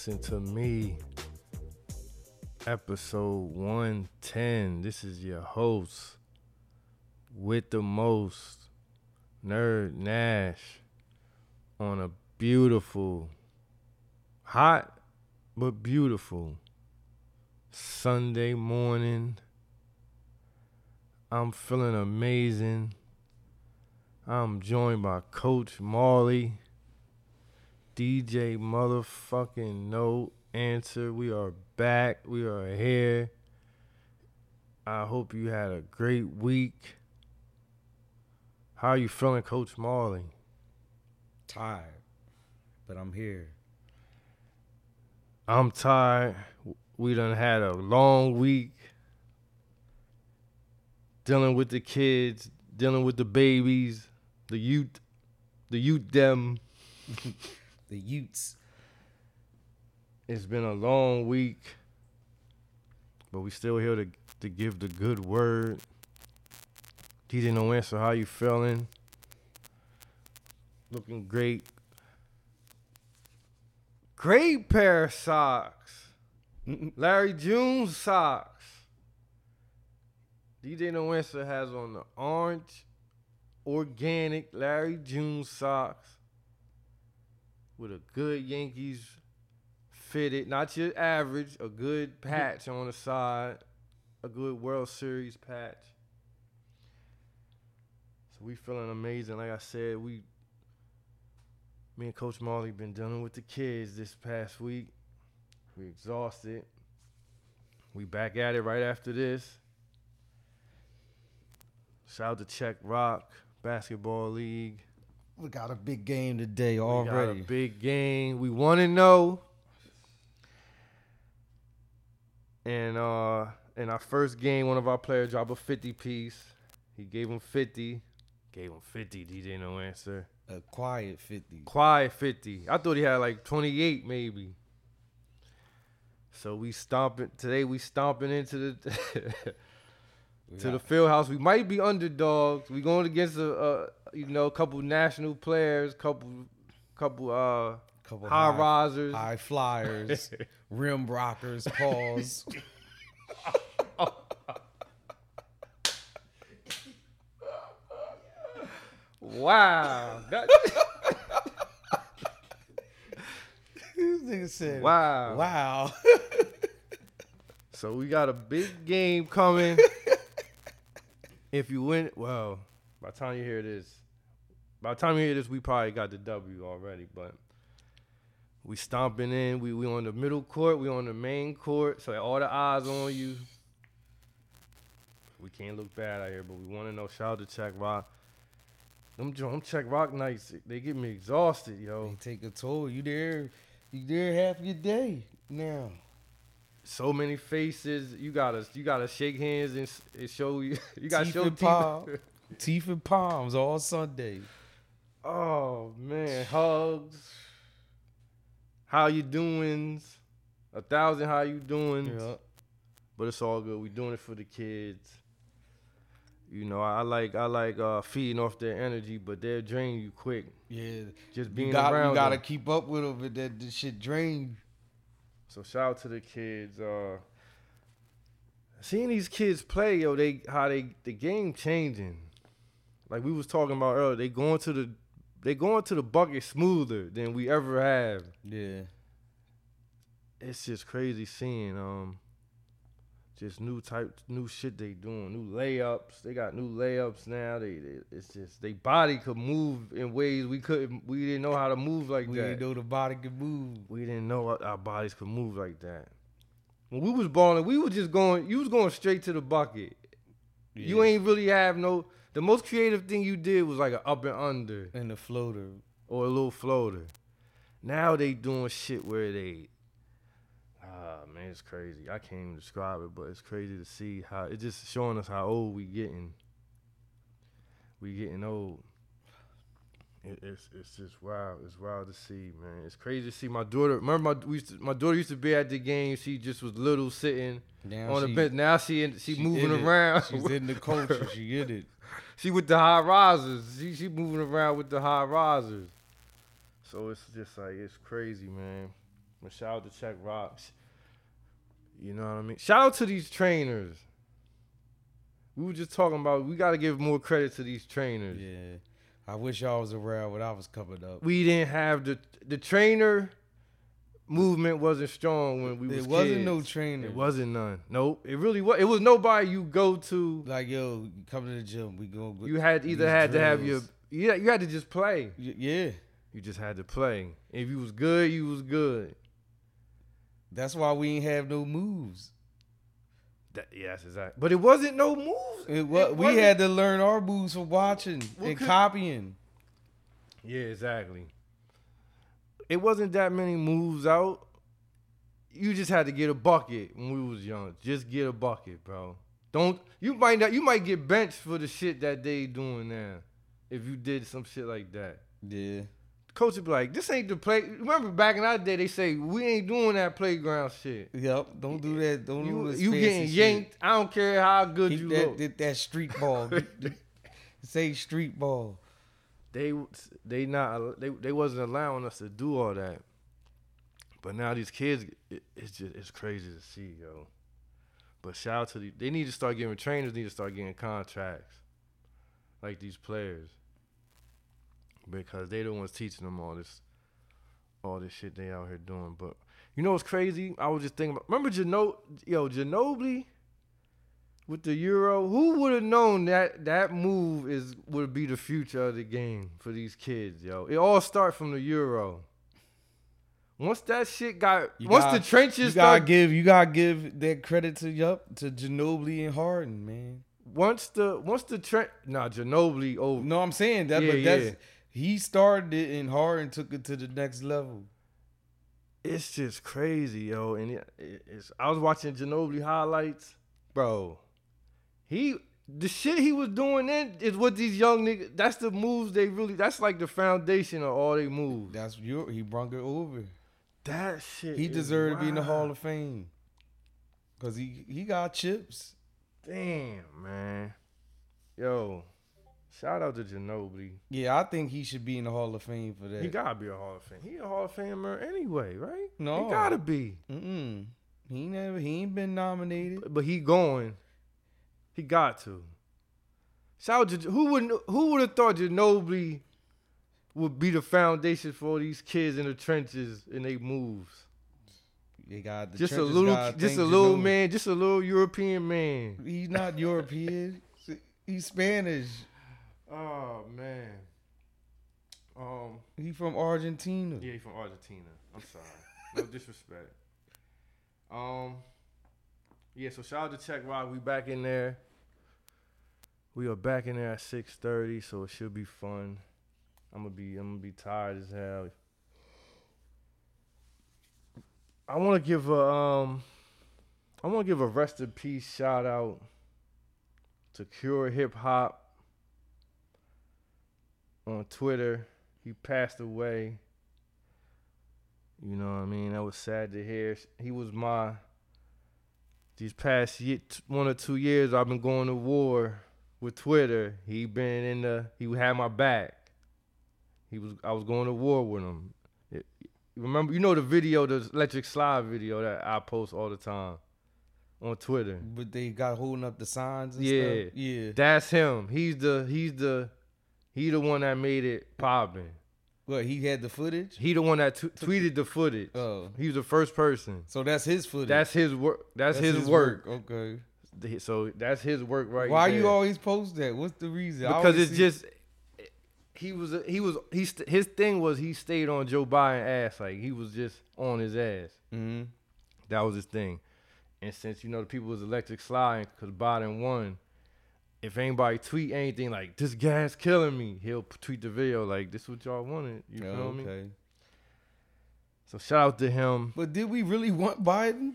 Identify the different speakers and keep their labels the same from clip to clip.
Speaker 1: Listen to Me, episode 110. This is your host with the most, Nerd Nash, on a beautiful, hot, but beautiful Sunday morning. I'm feeling amazing. I'm joined by Coach Marley. DJ motherfucking no answer. We are back. We are here. I hope you had a great week. How are you feeling, Coach Marley?
Speaker 2: Tired, but I'm here.
Speaker 1: I'm tired. We done had a long week dealing with the kids, dealing with the babies, the youth, the youth them.
Speaker 2: The Utes.
Speaker 1: It's been a long week, but we still here to to give the good word. DJ No Answer, how you feeling? Looking great. Great pair of socks. Larry June socks. DJ No Answer has on the orange, organic Larry June socks with a good Yankees fitted, not your average, a good patch on the side, a good World Series patch. So we feeling amazing. Like I said, we me and Coach Marley been dealing with the kids this past week. We exhausted. We back at it right after this. Shout out to Czech Rock Basketball League.
Speaker 2: We got a big game today
Speaker 1: We got a big game. We want to know. And uh, in our first game, one of our players dropped a 50 piece. He gave him 50. Gave him 50. DJ no answer.
Speaker 2: a quiet 50.
Speaker 1: Quiet 50. I thought he had like 28 maybe. So we stomping today. We stomping into the
Speaker 2: We
Speaker 1: to the field house. We might be underdogs. We going against a, a you know a couple national players, couple couple uh
Speaker 2: couple
Speaker 1: high
Speaker 2: high,
Speaker 1: risers.
Speaker 2: high flyers, rim rockers, paws.
Speaker 1: Wow. That-
Speaker 2: this nigga said,
Speaker 1: wow.
Speaker 2: wow.
Speaker 1: So we got a big game coming. if you win, well, by the time you hear this, by the time you hear this, we probably got the W already. But we stomping in. We we on the middle court. We on the main court. So all the eyes on you. We can't look bad out here, but we want to know. Shout out to Czech Rock. Them, them Czech Rock nights, they get me exhausted, yo.
Speaker 2: They take a toll. You there? You there half your day now?
Speaker 1: so many faces. You gotta you gotta shake hands and, and show you. You gotta
Speaker 2: Teeth
Speaker 1: show
Speaker 2: and
Speaker 1: teeth.
Speaker 2: palm. Teeth and palms all Sunday.
Speaker 1: Oh man, hugs. How you doings? A thousand how you doing?
Speaker 2: Yeah.
Speaker 1: But it's all good. We doing it for the kids. You know, I like I like uh, feeding off their energy, but they'll drain you quick.
Speaker 2: Yeah.
Speaker 1: Just being
Speaker 2: You, got,
Speaker 1: around.
Speaker 2: you gotta
Speaker 1: them.
Speaker 2: keep up with them, but that this shit drain.
Speaker 1: So shout out to the kids. Uh, seeing these kids play, yo, they how they the game changing. Like we was talking about earlier, they going to the they going to the bucket smoother than we ever have.
Speaker 2: Yeah.
Speaker 1: It's just crazy seeing um just new type new shit they doing, new layups. They got new layups now. They, they it's just they body could move in ways we couldn't we didn't know how to move like
Speaker 2: We
Speaker 1: that.
Speaker 2: didn't know the body could move.
Speaker 1: we didn't know our- our bodies could move like that. When we was balling, we was just going. You was going straight to the bucket. You ain't really have no. The most creative thing you did was like an up and under
Speaker 2: And the floater.
Speaker 1: or a little floater. Now they doing shit where they. Ah man, it's crazy. I can't even describe it, but it's crazy to see how it's just showing us how old we getting. We getting old. It, it's it's just wild. It's wild to see, man. It's crazy to see my daughter. Remember, my we used to, my daughter used to be at the game. She just was little, sitting
Speaker 2: Now
Speaker 1: on the bench. Now she in, she,
Speaker 2: she
Speaker 1: moving around.
Speaker 2: She's in the culture. She in it.
Speaker 1: She with the high risers. She she moving around with the high risers. So it's just like it's crazy, man. But shout out to Check Rocks. You know what I mean? Shout out to these trainers. We were just talking about we got to give more credit to these trainers.
Speaker 2: Yeah. I wish y'all was around when I was coming up.
Speaker 1: We didn't have the the trainer movement wasn't strong when we was
Speaker 2: There wasn't no
Speaker 1: kids.
Speaker 2: trainer.
Speaker 1: It wasn't none. Nope. It really was. It was nobody you go to.
Speaker 2: like yo, you come to the gym. We go.
Speaker 1: You had either had to have your yeah. You had to just play.
Speaker 2: Y- Yeah.
Speaker 1: You just had to play. If you was good, you was good.
Speaker 2: That's why we ain't have no moves.
Speaker 1: That, yeah, that's exactly. But it wasn't no moves.
Speaker 2: It, wa- we had to learn our moves from watching
Speaker 1: What
Speaker 2: and
Speaker 1: could-
Speaker 2: copying.
Speaker 1: Yeah, exactly. It wasn't that many moves out. You just had to get a bucket when we was young. Just get a bucket, bro. Don't you might not you might get benched for the shit that they doing now. If you did some shit like that.
Speaker 2: Yeah.
Speaker 1: Coach would be like, this ain't the play. Remember back in our day, they say we ain't doing that playground shit.
Speaker 2: Yep. Don't do that. Don't do
Speaker 1: You,
Speaker 2: this
Speaker 1: you getting
Speaker 2: shit.
Speaker 1: yanked. I don't care how good
Speaker 2: Keep
Speaker 1: you
Speaker 2: that,
Speaker 1: look.
Speaker 2: that that street ball. Say street ball.
Speaker 1: they they not they they wasn't allowing us to do all that. But now these kids, it, it's just it's crazy to see, yo. But shout out to the they need to start getting trainers need to start getting contracts, like these players, because they the ones teaching them all this, all this shit they out here doing. But you know what's crazy? I was just thinking about remember Geno, yo Ginobili. With the Euro, who would have known that that move is would be the future of the game for these kids, yo? It all start from the Euro. Once that shit got,
Speaker 2: You
Speaker 1: once
Speaker 2: gotta-
Speaker 1: the trenches
Speaker 2: You gotta give you gotta give that credit to yup to Ginobili and Harden, man.
Speaker 1: once the once the trend, nah, Ginobili over.
Speaker 2: No, I'm saying that,
Speaker 1: Yeah,
Speaker 2: but that's
Speaker 1: yeah.
Speaker 2: He started it and Harden took it to the next level.
Speaker 1: It's just crazy, yo. And it, it- it's I was watching Ginobili highlights, bro. He the shit he was doing then is what these young niggas. That's the moves they really. That's like the foundation of all they moves.
Speaker 2: That's your he brung it over.
Speaker 1: That shit.
Speaker 2: He deserved to be in the Hall of Fame. Cause he he got chips.
Speaker 1: Damn, man. Yo, shout out to Ginobili.
Speaker 2: Yeah, I think he should be in the Hall of Fame for that.
Speaker 1: He gotta be a Hall of Fame. He a Hall of Famer anyway, right?
Speaker 2: No.
Speaker 1: he gotta be.
Speaker 2: Mm-mm. He never he ain't been nominated.
Speaker 1: But, but he going. He got to. Shout out to who would who would have thought Ginobili would be the foundation for all these kids in the trenches and they moves.
Speaker 2: They got the
Speaker 1: just a little, just a little
Speaker 2: Ginobili.
Speaker 1: man, just a little European man.
Speaker 2: He's not European. He's Spanish.
Speaker 1: Oh man. Um.
Speaker 2: He from Argentina.
Speaker 1: Yeah, he from Argentina. I'm sorry. No disrespect. Um. Yeah, so shout out to Check Rock. We back in there. We are back in there at 6:30, so it should be fun. I'm gonna be I'm gonna be tired as hell. I want to give a um I want to give a rest in peace shout out to Cure Hip Hop on Twitter. He passed away. You know what I mean? That was sad to hear. He was my these past year, one or two years. I've been going to war with Twitter. He been in the. He had my back. He was. I was going to war with him. It- remember, you know the video, the electric slide video that I post all the time on Twitter.
Speaker 2: But they got holding up the signs and
Speaker 1: Yeah.
Speaker 2: stuff. Yeah.
Speaker 1: That's him. He's the. He's the. He the one that made it popping.
Speaker 2: What, he had the footage?
Speaker 1: He the one that t- tweeted the footage.
Speaker 2: Oh.
Speaker 1: He was the first person.
Speaker 2: So that's his footage.
Speaker 1: That's his work. That's, his, work.
Speaker 2: Okay.
Speaker 1: So that's his work right
Speaker 2: Why
Speaker 1: there.
Speaker 2: you always post that? What's the reason?
Speaker 1: Because it's
Speaker 2: see-
Speaker 1: just he was he was he st- his thing was he stayed on Joe Biden ass like he was just on his ass.
Speaker 2: Mhm.
Speaker 1: That was his thing. And since you know the people was electric sliding because Biden won, if anybody tweet anything like this gas killing me, he'll tweet the video like this what y'all wanted. You know
Speaker 2: Oh,
Speaker 1: feel me?
Speaker 2: okay.
Speaker 1: So shout out to him.
Speaker 2: But did we really want Biden?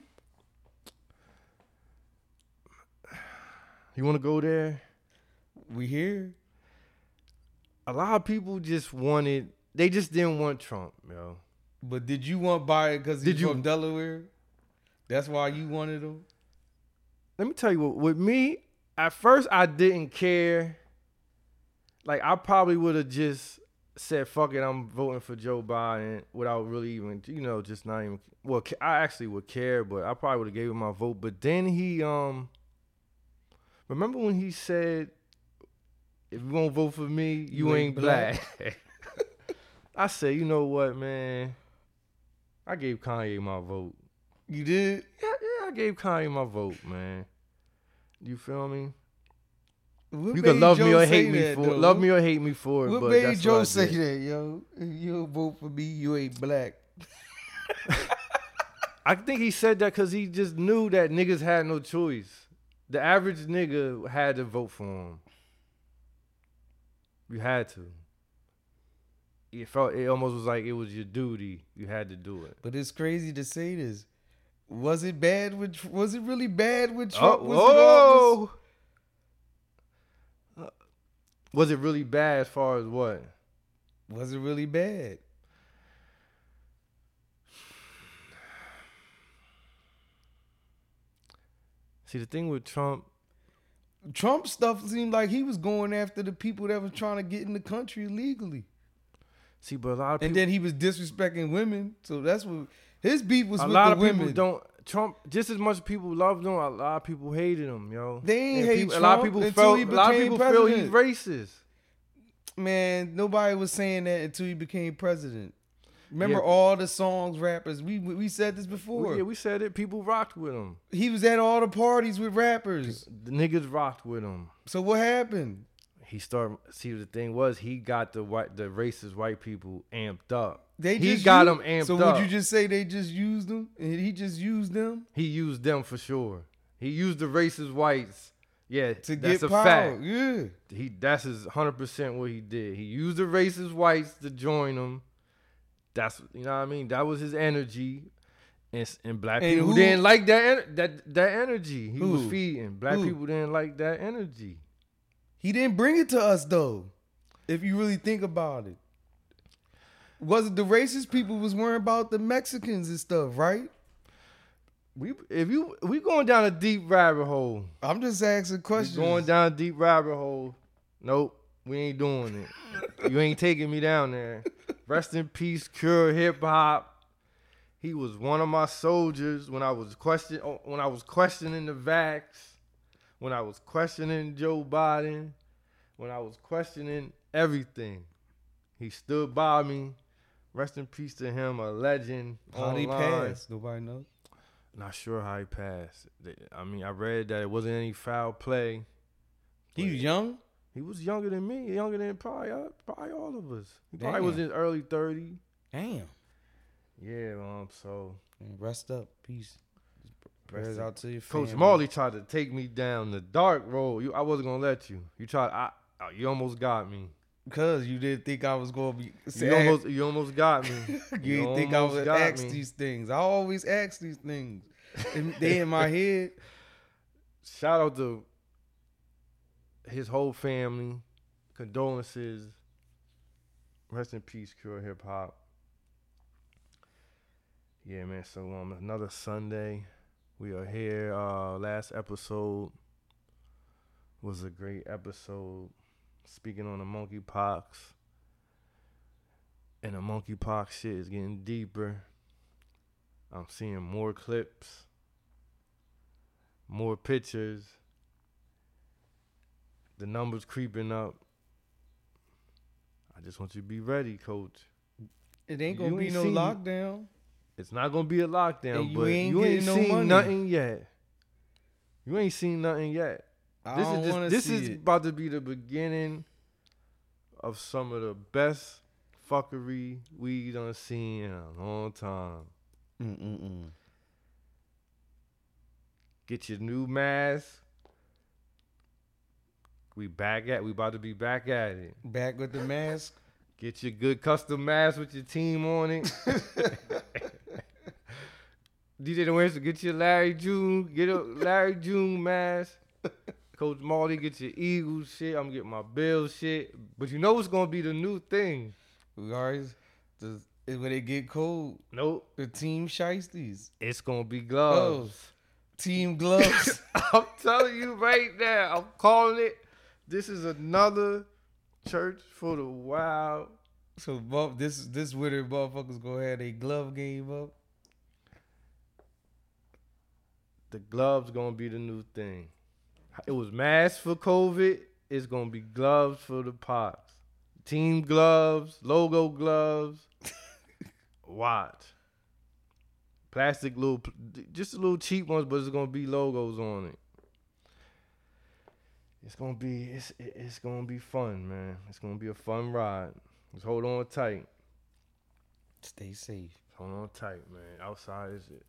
Speaker 1: You want to go there?
Speaker 2: We here.
Speaker 1: A lot of people just wanted. They just didn't want Trump, yo.
Speaker 2: But did you want Biden because he's
Speaker 1: Did you-
Speaker 2: from Delaware? That's why you wanted him?
Speaker 1: let me tell you what with me at first i didn't care like i probably would have just said, "Fuck it, I'm voting for Joe Biden," without really even, you know, just not even. Well, I actually would care, but I probably would have gave him my vote. But then he, um, remember when he said, "If you won't vote for me, you, ain't, black." I said, you know what, man? I gave Kanye my vote.
Speaker 2: You did?
Speaker 1: Yeah, yeah, I gave Kanye my vote, man. You feel me?
Speaker 2: What
Speaker 1: You can love me or hate me
Speaker 2: that,
Speaker 1: for
Speaker 2: though?
Speaker 1: love me or hate me for it.
Speaker 2: What
Speaker 1: but
Speaker 2: made
Speaker 1: that's
Speaker 2: Joe
Speaker 1: what
Speaker 2: say that, yo? You don't vote for me, you ain't black.
Speaker 1: I think he said that because he just knew that niggas had no choice. The average nigga had to vote for him. You had to. It felt it almost was like it was your duty. You had to do it.
Speaker 2: But it's crazy to say this. Was it bad with? Was it really bad with
Speaker 1: Oh,
Speaker 2: was office?
Speaker 1: whoa. Uh, Was it really bad as far as what?
Speaker 2: Was it really bad?
Speaker 1: See, the thing with Trump,
Speaker 2: Trump stuff seemed like he was going after the people that was trying to get in the country illegally,
Speaker 1: see, but a lot of people,
Speaker 2: and then he was disrespecting women. So that's what his beef was
Speaker 1: a
Speaker 2: with
Speaker 1: lot of
Speaker 2: women.
Speaker 1: people don't. Trump, just as much people loved him, a lot of people hated him, yo.
Speaker 2: They ain't hate
Speaker 1: people, a lot of people felt. A lot of people feel he's racist.
Speaker 2: Man, nobody was saying that until he became president. Remember
Speaker 1: Yeah.
Speaker 2: all the songs, rappers. We we said this before.
Speaker 1: Yeah, we said it. People rocked with him.
Speaker 2: he was at all the parties with rappers.
Speaker 1: The niggas rocked with him.
Speaker 2: So what happened?
Speaker 1: He started. See, the thing was, he got the white, the racist white people amped up.
Speaker 2: They
Speaker 1: he
Speaker 2: just
Speaker 1: got
Speaker 2: used-
Speaker 1: them amped
Speaker 2: So
Speaker 1: up.
Speaker 2: would you just say they just used them and he just used them
Speaker 1: he used them for sure. He used the racist whites. Yeah,
Speaker 2: to
Speaker 1: that's
Speaker 2: get
Speaker 1: a
Speaker 2: power?
Speaker 1: fact.
Speaker 2: Yeah.
Speaker 1: He that's his hundred percent what he did. He used the racist whites to join them. That's you know what I mean. That was his energy, and, and black
Speaker 2: And
Speaker 1: people
Speaker 2: who-
Speaker 1: didn't like that that that energy he was feeding. Black
Speaker 2: Who?
Speaker 1: people didn't like that energy.
Speaker 2: He didn't bring it to us though. If you really think about it. Was it the racist people was worrying about the Mexicans and stuff, right?
Speaker 1: We if you we going down a deep rabbit hole.
Speaker 2: I'm just asking questions.
Speaker 1: going down a deep rabbit hole. Nope, we ain't doing it. you ain't taking me down there. Rest in peace, Cure Hip Hop. He was one of my soldiers when I was question oh, when I was questioning the vax, when I was questioning Joe Biden, when I was questioning everything. He stood by me. Rest in peace to him, a legend.
Speaker 2: How'd he
Speaker 1: online.
Speaker 2: pass? Nobody knows.
Speaker 1: Not sure how he passed. I mean, I read that it wasn't any foul play.
Speaker 2: He was young.
Speaker 1: He was younger than me, younger than probably uh, probably all of us. He probably was in early 30s.
Speaker 2: Damn.
Speaker 1: Yeah, um, so
Speaker 2: rest up. Peace. Prayers out to your
Speaker 1: Coach. Marley tried to take me down the dark road. You, I wasn't gonna let you. You tried. I, I you almost got me.
Speaker 2: Because you didn't think I was going to be.
Speaker 1: You almost, you almost got me.
Speaker 2: You didn't think I
Speaker 1: got
Speaker 2: ask
Speaker 1: me.
Speaker 2: these things. I always ask these things. And they in my head.
Speaker 1: Shout out to his whole family. Condolences. Rest in peace, Cure Hip Hop. Yeah, man. So um, another Sunday, we are here. Uh, last episode was a great episode, speaking on the monkeypox. And the monkeypox shit is getting deeper. I'm seeing more clips, more pictures. The numbers creeping up. I just want you to be ready, coach.
Speaker 2: It ain't going to be
Speaker 1: ain't
Speaker 2: no
Speaker 1: seen-
Speaker 2: lockdown.
Speaker 1: It's not gonna be a lockdown,
Speaker 2: And you
Speaker 1: but
Speaker 2: ain't
Speaker 1: you ain't
Speaker 2: no
Speaker 1: seen
Speaker 2: money.
Speaker 1: nothing yet. You ain't seen nothing yet.
Speaker 2: I
Speaker 1: This is just, this is
Speaker 2: it.
Speaker 1: about to be the beginning of some of the best fuckery we done seen in a long time.
Speaker 2: Mm-mm-mm.
Speaker 1: Get your new mask. We back at we about to be back at it.
Speaker 2: Back with the mask.
Speaker 1: Get your good custom mask with your team on it. DJ The Winston, get your Larry June, get a Larry June mask. Coach Marty, get your Eagles shit. I'm getting my Bills shit. But you know what's gonna be the new thing?
Speaker 2: Always, the, when it get cold,
Speaker 1: Nope.
Speaker 2: the team shiesties.
Speaker 1: It's gonna be gloves.
Speaker 2: Team gloves.
Speaker 1: I'm telling you right now, I'm calling it. This is another church for the wild
Speaker 2: So bu- this this winter, motherfuckers gonna have a glove game up.
Speaker 1: The gloves gonna be the new thing. It was masks for COVID. It's gonna be gloves for the pops. Team gloves, logo gloves. Watch. Plastic little, just a little cheap ones, but it's gonna be logos on it. It's gonna be it's it's gonna be fun, man. It's gonna be a fun ride. Just hold on tight.
Speaker 2: Stay safe.
Speaker 1: Hold on tight, man. Outside is it.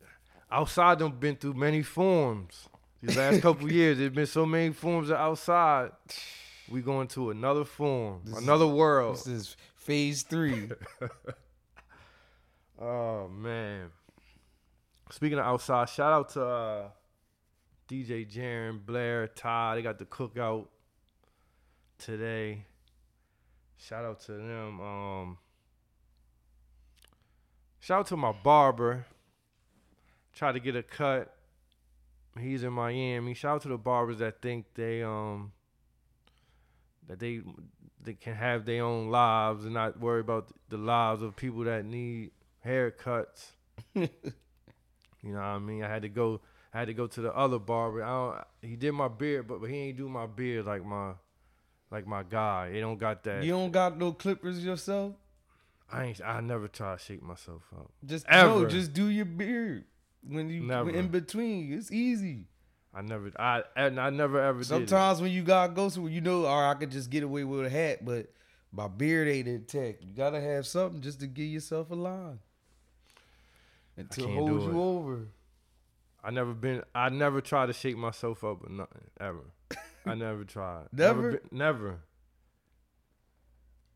Speaker 1: outside them been through many forms. These last couple years, there's been so many forms of outside. We going to another form,
Speaker 2: This is-
Speaker 1: another world.
Speaker 2: This is phase three.
Speaker 1: Oh man. Speaking of outside, shout out to uh, DJ Jaren, Blair, Todd. They got the cookout today. Shout out to them. Um, shout out to my barber. Tried to get a cut. He's in Miami. Shout out to the barbers that think they um that they they can have their own lives and not worry about the lives of people that need haircuts. you know what I mean? I had to go. I had to go to the other barber. I don't, he did my beard, but, but he ain't do my beard like my like my guy. He don't got that.
Speaker 2: you don't got no clippers yourself.
Speaker 1: I ain't. I never try to shake myself up.
Speaker 2: Just
Speaker 1: Ever.
Speaker 2: no, just do your beard when you
Speaker 1: Never.
Speaker 2: in between. It's easy.
Speaker 1: I never. I and I never ever did.
Speaker 2: Sometimes when you gotta go somewhere, you know, or I could just get away with a hat, but my beard ain't intact. You gotta have something just to give yourself a line. Until
Speaker 1: can't
Speaker 2: hold you over.
Speaker 1: I never been. I never tried to shake myself up or nothing ever. I never tried.
Speaker 2: Never?
Speaker 1: been- never.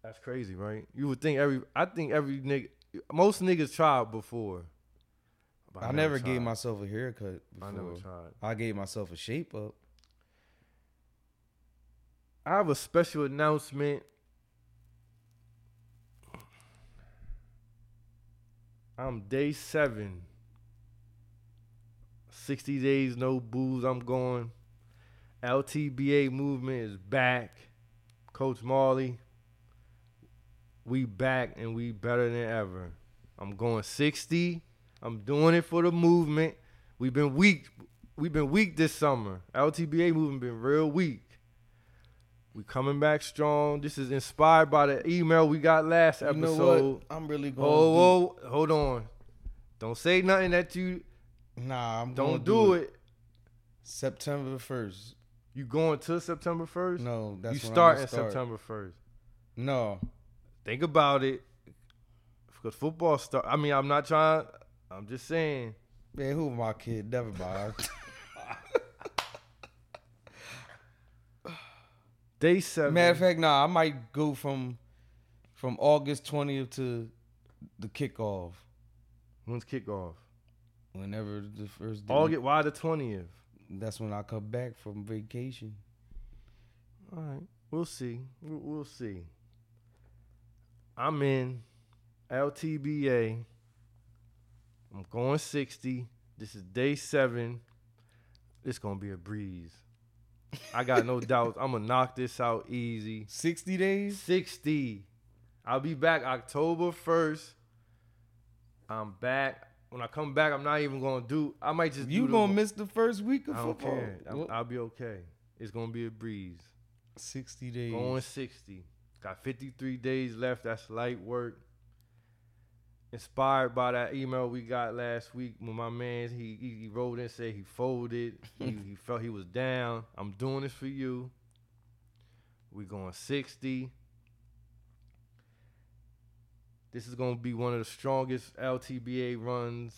Speaker 1: That's crazy, right? You would think every. I think every nigga. Most niggas tried before. But
Speaker 2: I, never gave myself a haircut before.
Speaker 1: I never tried.
Speaker 2: I gave myself a shape up.
Speaker 1: I have a special announcement. I'm day seven. 60 days, no booze. I'm going. LTBA movement is back. Coach Marley, we back and we better than ever. I'm going 60. I'm doing it for the movement. We've been weak. We've been weak this summer. LTBA movement been real weak. We coming back strong. This is inspired by the email we got last
Speaker 2: You
Speaker 1: episode.
Speaker 2: know what? I'm really going.
Speaker 1: Oh, oh, hold on. Don't say nothing that you
Speaker 2: Nah, I'm
Speaker 1: don't
Speaker 2: gonna
Speaker 1: do it.
Speaker 2: September first.
Speaker 1: You going to September first?
Speaker 2: No, that's
Speaker 1: you
Speaker 2: when I'm
Speaker 1: starting
Speaker 2: gonna start.
Speaker 1: September first.
Speaker 2: No,
Speaker 1: Think about it. Because football start. I mean, I'm not trying. I'm just saying.
Speaker 2: man, who my kid? Never mind.
Speaker 1: Day seven.
Speaker 2: Matter of fact, nah, I might go from from August twentieth to the kickoff.
Speaker 1: when's kickoff?
Speaker 2: Whenever the first day.
Speaker 1: August. Why the twentieth?
Speaker 2: That's when I come back from vacation.
Speaker 1: All right, we'll see. We'll, we'll see. I'm in LTBA. I'm going 60. This is day seven. It's gonna be a breeze. I got no doubts. I'm gonna knock this out easy.
Speaker 2: Sixty days.
Speaker 1: 60. I'll be back October 1st. I'm back. When I come back, I'm not even gonna do. I might just
Speaker 2: You gonna
Speaker 1: the,
Speaker 2: miss the first week of
Speaker 1: I don't
Speaker 2: football?
Speaker 1: care. I'll be okay. It's gonna be a breeze.
Speaker 2: Sixty days.
Speaker 1: Going 60. Got 53 days left. That's light work. Inspired by that email we got last week when my man he he, he wrote in and said he folded. he, he felt he was down. I'm doing this for you. We going 60. This is gonna be one of the strongest LTBA runs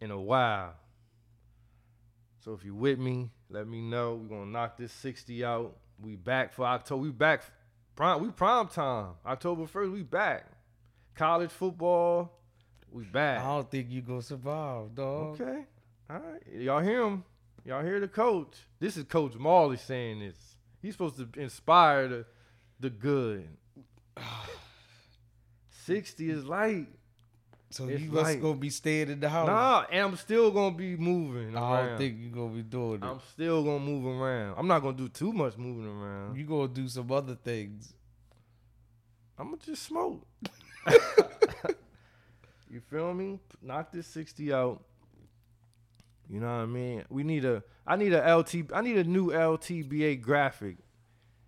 Speaker 1: in a while. So if you with me, let me know. We're gonna knock this 60 out. We back for October. We back prime we prime time. October 1st, we back. College football, we back.
Speaker 2: I don't think you gonna survive, dog.
Speaker 1: Okay. All right. Y'all hear him. Y'all hear the coach. This is Coach Marley saying this. He's supposed to inspire the the good. 60 is light.
Speaker 2: So
Speaker 1: It's
Speaker 2: you just
Speaker 1: light.
Speaker 2: gonna be staying in the house.
Speaker 1: Nah, and I'm still gonna be moving.
Speaker 2: I
Speaker 1: around.
Speaker 2: don't think you're gonna be doing it.
Speaker 1: I'm still gonna move around. I'm not gonna do too much moving around.
Speaker 2: you gonna do some other things.
Speaker 1: I'ma just smoke. you feel me? Knock this 60 out. You know what I mean? We need a I need a LT I need a new LTBA graphic.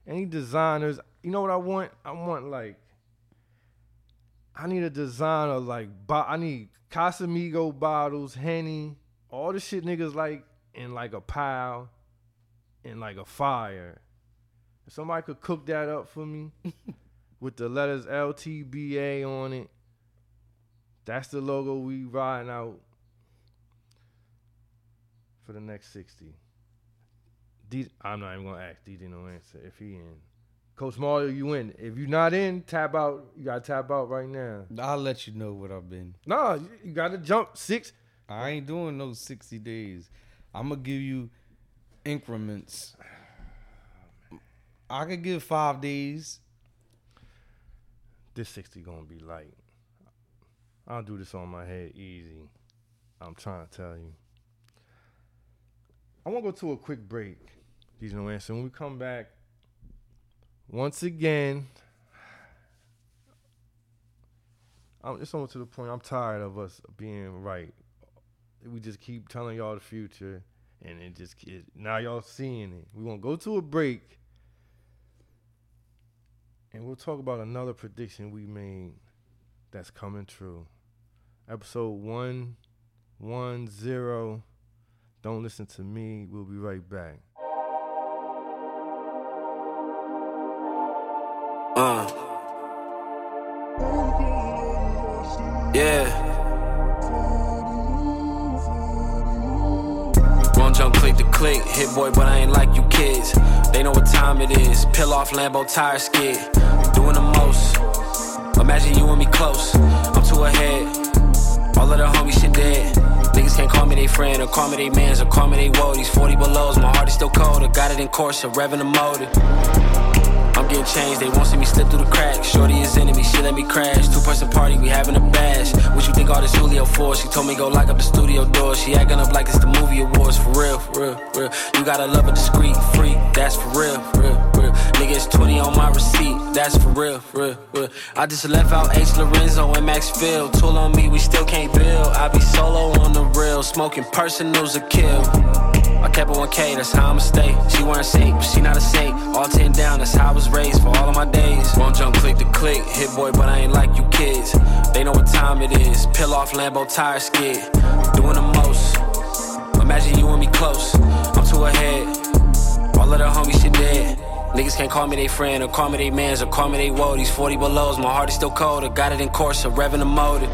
Speaker 1: Any designers, you know what I want? I want like I need a designer like I need Casamigo bottles, Henny, all the shit niggas like in like a pile in like a fire. If somebody could cook that up for me with the letters LTBA on it. That's the logo we riding out for the next 60. D, I'm not even gonna ask DJ no answer if he in. Coach Mario, you in. If you're not in, tap out. You gotta tap out right now.
Speaker 2: I'll let you know what I've been.
Speaker 1: Nah, you, you gotta jump six.
Speaker 2: I ain't doing no 60 days. I'm gonna give you increments. I could give five days.
Speaker 1: This 60 gonna be light. I'll do this on my head easy. I'm trying to tell you. I wanna go to a quick break. DJ no answer. When we come back, once again, I'm, it's almost to the point. I'm tired of us being right. We just keep telling y'all the future, and it just it, now y'all seeing it. We gonna go to a break, and we'll talk about another prediction we made that's coming true. Episode one one zero. Don't listen to me. We'll be right back.
Speaker 3: Uh. Yeah. Won't jump click to click, hit boy, but I ain't like you kids. They know what time it is. Peel off Lambo tire skid. Doing the most. Imagine you and me close. I'm too ahead. All of the homies shit dead. Niggas can't call me they friend or call me they mans or call me they woadies. 40 belows, my heart is still cold. I got it in course, so revving the motor. I'm getting changed, they won't see me slip through the cracks. Shorty is enemy, she let me crash. Two person party, we having a bash. What you think all this Julio for? She told me go lock up the studio door. She acting up like it's the movie awards, for real, for real, for real. You gotta love a discreet freak, that's for real, for real, for real. Nigga, it's 20 on my receipt, that's for real, for real, for real. I just left out H. Lorenzo and Maxfield. Tool on me, we still can't build. I be solo on the real, smoking personals a kill. I kept it 1K, that's how I'ma stay. She wearing safe, but she not a saint. All 10 down, that's how I was raised for all of my days. Won't jump click to click, hit boy, but I ain't like you kids. They know what time it is. Peel off Lambo tire skid. Doing the most. Imagine you and me close. I'm too ahead. All of the homies shit dead. Niggas can't call me they friend or call me they mans or call me they woe. These 40 belows, my heart is still cold. I got it in course, so revving the motor.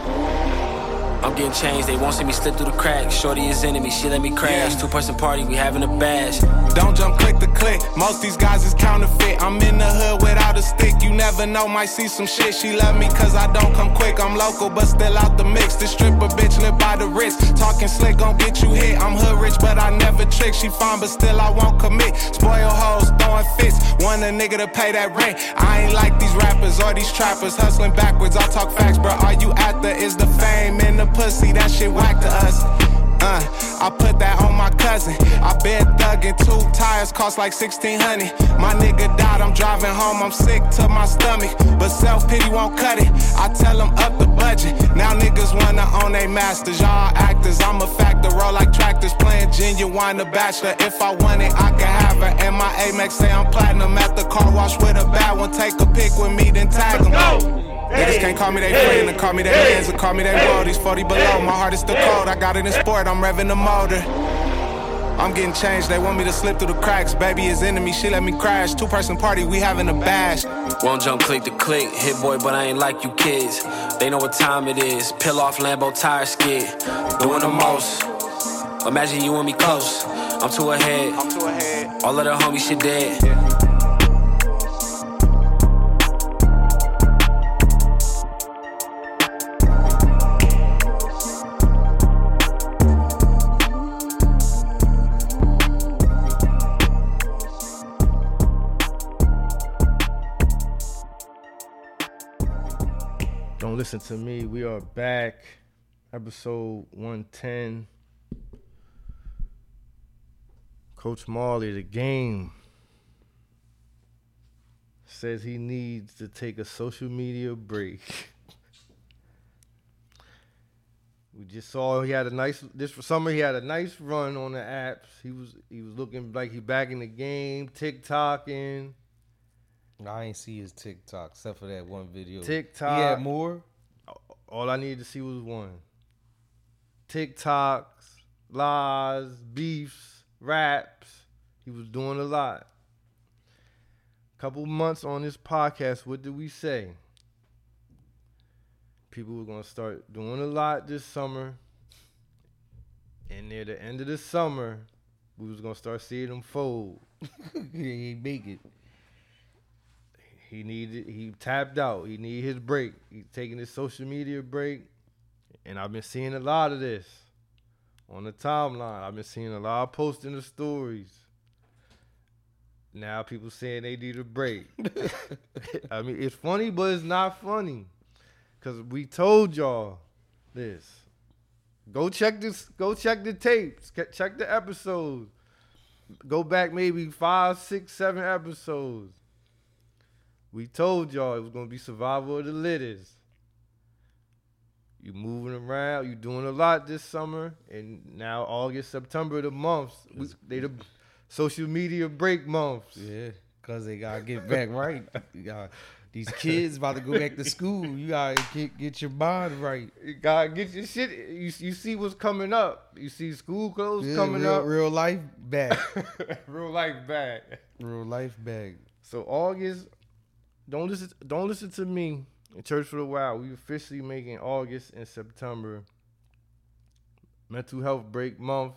Speaker 3: I'm getting changed, they won't see me slip through the cracks. Shorty is enemy, she let me crash. Two person party, we having a bash.
Speaker 4: Don't jump click to click. Most these guys is counterfeit. I'm in the hood without a stick. You never know, might see some shit. She love me cause I don't come quick. I'm local, but still out the mix. This stripper bitch live by the wrist. Talking slick, gon' get you hit. I'm hood rich, but I never trick. She fine, but still I won't commit. Spoil hoes, throwing fits. Want a nigga to pay that rent. I ain't like these rappers or these trappers hustling backwards. I talk facts, bro. Are you after? Is the fame in the pussy? That shit whack to us. Uh, I put that on my cousin. I been thuggin', two tires cost like 1600. My nigga died, I'm driving home, I'm sick to my stomach. But self pity won't cut it. I tell them up the budget. Now niggas wanna own they masters. Y'all actors, I'm a factor, roll like tractors, playing genuine the bachelor. If I want it, I can have her. And my Amex say I'm platinum at the car wash with a bad one. Take a pic with me, then tag them. Niggas can't call me they friend, or call me they mans, or call me they roadies. 40 below, my heart is still cold. I got it in sport, I'm revving the motor. I'm getting changed, they want me to slip through the cracks. Baby is enemy, she let me crash. Two person party, we having a bash.
Speaker 3: Won't jump click to click, hit boy, but I ain't like you kids. They know what time it is. Peel off Lambo tire skid. Doing the most. Imagine you and me close. I'm too ahead.
Speaker 4: I'm too ahead.
Speaker 3: All of the homies shit dead.
Speaker 1: Don't listen to me. We are back. Episode 110. Coach Marley, the game. says he needs to take a social media break. we just saw he had a nice this summer. He had a nice run on the apps. He was he was looking like he back in the game, TikToking.
Speaker 2: I ain't see his TikTok except for that one video.
Speaker 1: TikTok.
Speaker 2: He had more.
Speaker 1: All I needed to see was one. TikToks, lies, beefs, raps. He was doing a lot. A Couple months on this podcast, what did we say? People were gonna start doing a lot this summer. And near the end of the summer, we was gonna start seeing them fold.
Speaker 2: he ain't make it.
Speaker 1: He needed he tapped out. He needed his break. He's taking his social media break. And I've been seeing a lot of this on the timeline. I've been seeing a lot of posts in the stories. Now people saying they need a break. I mean, it's funny, but it's not funny. Cause we told y'all this. Go check this. Go check the tapes. Check the episodes. Go back maybe five, six, seven episodes. We told y'all it was gonna be survival of the litters. You moving around, you doing a lot this summer, and now August, September, the months we, they the social media break months.
Speaker 2: Yeah, cause they gotta get back right. You got these kids about to go back to school. You gotta get get your mind right.
Speaker 1: You gotta get your shit. You you see what's coming up. You see school clothes
Speaker 2: Yeah,
Speaker 1: coming
Speaker 2: real,
Speaker 1: up.
Speaker 2: real life back.
Speaker 1: Real life back.
Speaker 2: real life back.
Speaker 1: So August, don't listen. Don't listen to me. In Church for the Wild, we officially making August and September mental health break month.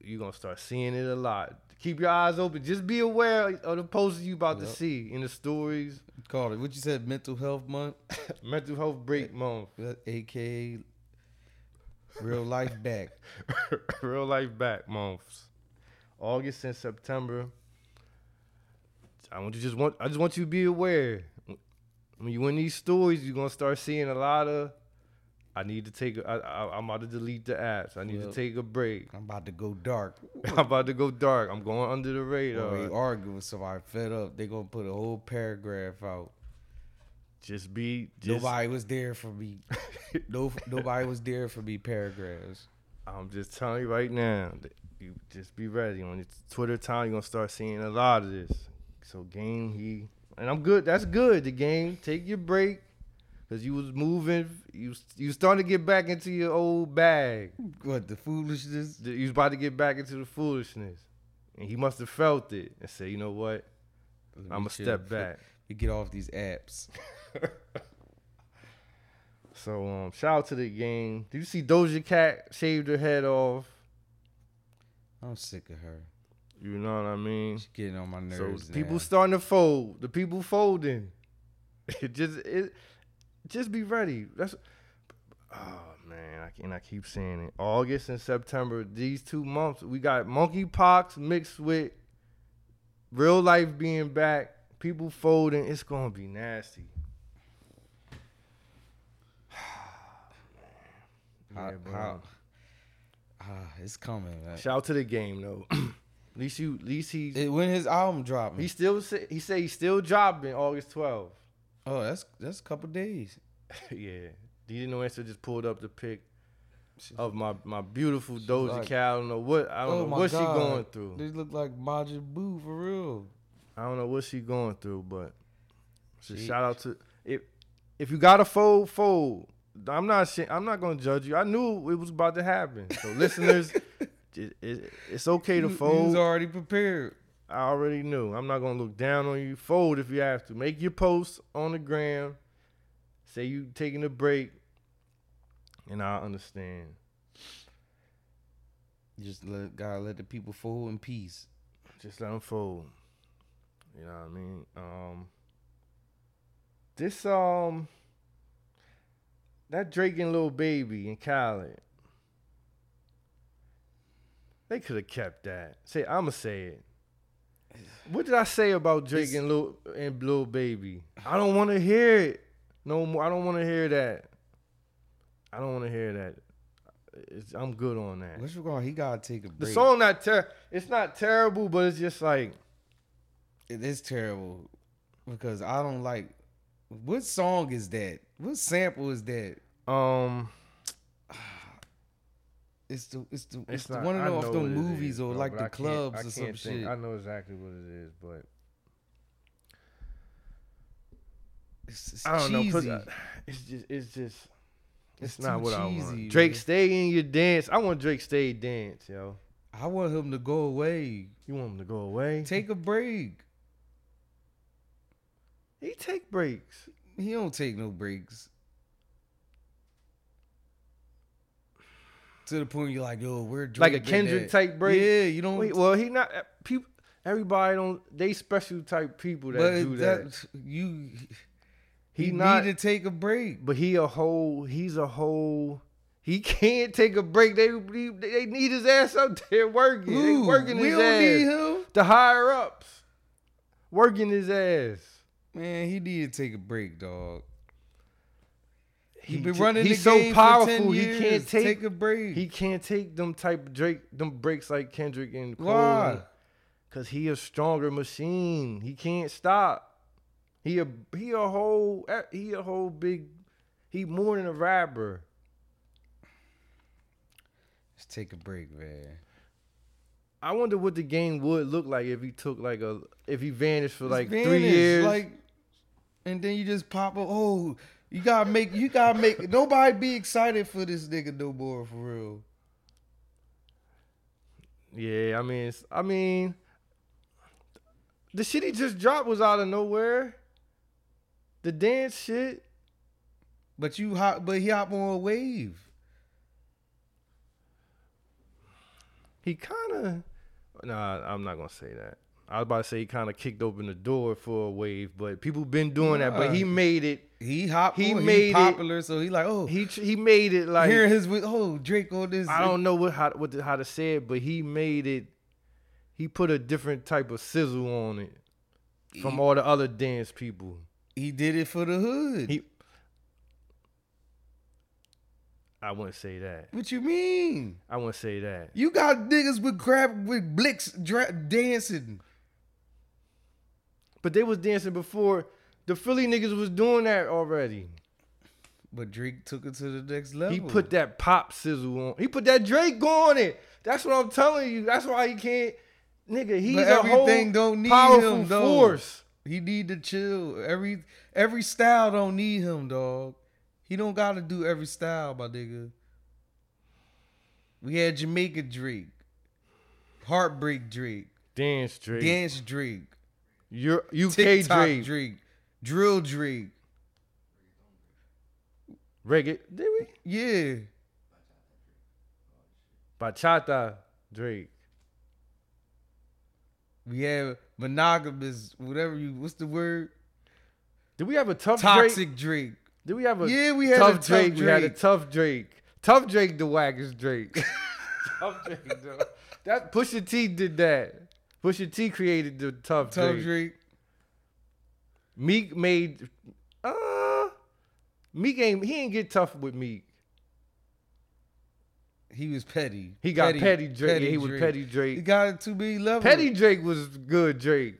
Speaker 1: You're gonna start seeing it a lot. Keep your eyes open. Just be aware of the posts you about to see in the stories.
Speaker 2: Called it. What you said? Mental health month,
Speaker 1: mental health break month.
Speaker 2: Aka real life back.
Speaker 1: Real life back months. August and September. I want you just want I just want you to be aware. When you in these stories, you're gonna start seeing a lot of I need to take a, I, I, I'm about to delete the apps. I need to take a break.
Speaker 2: I'm about to go dark.
Speaker 1: I'm about to go dark. I'm going under the radar.
Speaker 2: they argue with somebody fed up. They gonna put a whole paragraph out.
Speaker 1: Just be just
Speaker 2: nobody was there for me. No, nobody was there for me. Paragraphs.
Speaker 1: I'm just telling you right now. that You just be ready on Twitter time. You're gonna start seeing a lot of this. So game he and I'm good. That's good. The game. Take your break. Cause you was moving, you you starting to get back into your old bag.
Speaker 2: What the foolishness?
Speaker 1: You was about to get back into the foolishness, and he must have felt it and said, "You know what?
Speaker 2: Let
Speaker 1: I'm
Speaker 2: chill.
Speaker 1: step back."
Speaker 2: You get off these apps.
Speaker 1: So um, shout out to the game. Did you see Doja Cat shaved her head off?
Speaker 2: I'm sick of her.
Speaker 1: You know what I mean?
Speaker 2: She's getting on my nerves.
Speaker 1: So people
Speaker 2: now.
Speaker 1: starting to fold. The people folding. It just it just be ready. That's oh man, I and I keep saying it. August and September, these two months, we got monkeypox mixed with real life being back. People folding. It's gonna be nasty. Yeah,
Speaker 2: how, ah, it's coming. Man.
Speaker 1: Shout out to the game though. at least you, at least he,
Speaker 2: It- when his album dropping?
Speaker 1: he still say, he say he's still dropping August 12th.
Speaker 2: oh, that's that's a couple days.
Speaker 1: yeah. DJ No Answer just pulled up the pic of my, my beautiful Doja
Speaker 2: like-
Speaker 1: Cat. I don't know what I don't
Speaker 2: oh
Speaker 1: know what
Speaker 2: God.
Speaker 1: she going through.
Speaker 2: They look like Majin Boo for real.
Speaker 1: I don't know what she going through, but
Speaker 2: She-
Speaker 1: shout out to if if you got a fold, fold. I'm not I'm not gonna judge you. I knew it was about to happen. So listeners, it, it, it's okay to
Speaker 2: You- you
Speaker 1: fold.
Speaker 2: was already prepared.
Speaker 1: I already knew. I'm not gonna look down on you. Fold if you have to. Make your post on the gram. Say you taking a break, and I understand.
Speaker 2: Just let gotta let the people fold in peace.
Speaker 1: Just let them fold. You know what I mean? Um, this um, that Drake and Lil Baby and Khaled. They could have kept that. Say I'ma say it. What did I say about Drake and Lil and Lil Baby? I don't want to hear it no more. I don't want to hear that. I don't want to hear that. It's, I'm good on that.
Speaker 2: What's wrong? He gotta take a break.
Speaker 1: The song not ter- it's not terrible, but it's just like
Speaker 2: it is terrible. because I don't like. What song is that? What sample is that?
Speaker 1: Um,
Speaker 2: It's the it's the it's,
Speaker 1: it's
Speaker 2: the
Speaker 1: not,
Speaker 2: one of
Speaker 1: know
Speaker 2: the, off the movies
Speaker 1: is,
Speaker 2: or
Speaker 1: bro,
Speaker 2: like the
Speaker 1: I
Speaker 2: clubs or
Speaker 1: can't
Speaker 2: some
Speaker 1: think-
Speaker 2: shit.
Speaker 1: I know exactly what it is, but
Speaker 2: It's, it's
Speaker 1: I don't know. 'cause
Speaker 2: cheesy.
Speaker 1: I- It's just, it's just, it's,
Speaker 2: It's
Speaker 1: not
Speaker 2: too
Speaker 1: what I want. Drake,
Speaker 2: man.
Speaker 1: stay in your dance. I want Drake stay dance, yo.
Speaker 2: I want him to go away.
Speaker 1: You want him to go away?
Speaker 2: Take a break.
Speaker 1: he take breaks.
Speaker 2: He don't take no breaks. To the point you're like, yo, Drake
Speaker 1: Like a Kendrick type break?
Speaker 2: Yeah, you don't.
Speaker 1: Wait, well, he not uh, people. Everybody don't. They special type people that do
Speaker 2: that. you,
Speaker 1: He
Speaker 2: he,
Speaker 1: not-
Speaker 2: need to take a break.
Speaker 1: But he a whole. He's a whole. He can't take a break. They they, they need his ass out there working. they
Speaker 2: Ooh,
Speaker 1: working
Speaker 2: we
Speaker 1: his
Speaker 2: don't
Speaker 1: ass.
Speaker 2: need him.
Speaker 1: The higher ups working his ass.
Speaker 2: Man, he need to take a break, dog. He,
Speaker 1: He j-
Speaker 2: running
Speaker 1: he's
Speaker 2: the
Speaker 1: so
Speaker 2: game
Speaker 1: powerful,
Speaker 2: for 10
Speaker 1: he
Speaker 2: years.
Speaker 1: can't take-
Speaker 2: a break.
Speaker 1: He can't take them type of Drake them breaks like Kendrick and Cole.
Speaker 2: Why?
Speaker 1: Cause he a stronger machine. He can't stop. He a he a whole eh, he a whole big. He more than a rapper.
Speaker 2: Let's take a break, man.
Speaker 1: I wonder what the game would look like if he took like a if he vanished for like three years.
Speaker 2: like, and then you just pop up. Oh, you gotta make, you gotta make. nobody be excited for this nigga no more, for real.
Speaker 1: yeah, I mean, I mean, the shit he just dropped was out of nowhere. The dance shit.
Speaker 2: But you hop, but he hop on a wave.
Speaker 1: He kind of. Nah, I'm not gonna say that. I was about to say he kind of kicked open the door for a wave, but people been doing that. But he made it.
Speaker 2: He hop,
Speaker 1: He oh,
Speaker 2: on,
Speaker 1: made
Speaker 2: he
Speaker 1: it-
Speaker 2: popular, so he like, oh,
Speaker 1: He he made it like
Speaker 2: hearing his oh Drake on this.
Speaker 1: I don't know what how what how to say it, but he made it. He put a different type of sizzle on it from all the other dance people.
Speaker 2: He did it for the hood.
Speaker 1: He. I wouldn't say that.
Speaker 2: what you mean?
Speaker 1: I wouldn't say that.
Speaker 2: You got niggas with crap with blicks dra- dancing.
Speaker 1: But they was dancing before. The Philly niggas was doing that already.
Speaker 2: But Drake took it to the next level.
Speaker 1: He put that pop sizzle on. He put that Drake on it. That's what I'm telling you. That's why he can't. Nigga, he's
Speaker 2: But
Speaker 1: a whole
Speaker 2: don't need
Speaker 1: powerful
Speaker 2: him, though.
Speaker 1: force.
Speaker 2: He need to chill. Every every style don't need him, dog. He don't gotta do every style, my nigga. We had Jamaica Drake, Heartbreak Drake,
Speaker 1: Dance Drake.
Speaker 2: Dance Drake,
Speaker 1: You're UK
Speaker 2: TikTok
Speaker 1: Drake.
Speaker 2: Drake, Drill Drake.
Speaker 1: Reggae. Did we?
Speaker 2: Yeah,
Speaker 1: Bachata Drake.
Speaker 2: we have monogamous, whatever you. What's the word?
Speaker 1: Did we have a tough
Speaker 2: Toxic
Speaker 1: Drake?
Speaker 2: Drake.
Speaker 1: Did we have a
Speaker 2: Yeah, we had a
Speaker 1: tough
Speaker 2: tough
Speaker 1: Drake? We had a tough Drake. Tough Drake, the wackest Drake. tough Drake. though. That Pusha T did that. Pusha T created the tough,
Speaker 2: Tough
Speaker 1: Drake.
Speaker 2: Drake.
Speaker 1: Meek made. Uh, Meek ain't. He ain't get tough with Meek.
Speaker 2: He was petty.
Speaker 1: He got petty, Drake. yeah, he was petty Drake.
Speaker 2: He got it to be level.
Speaker 1: Petty Drake was good Drake.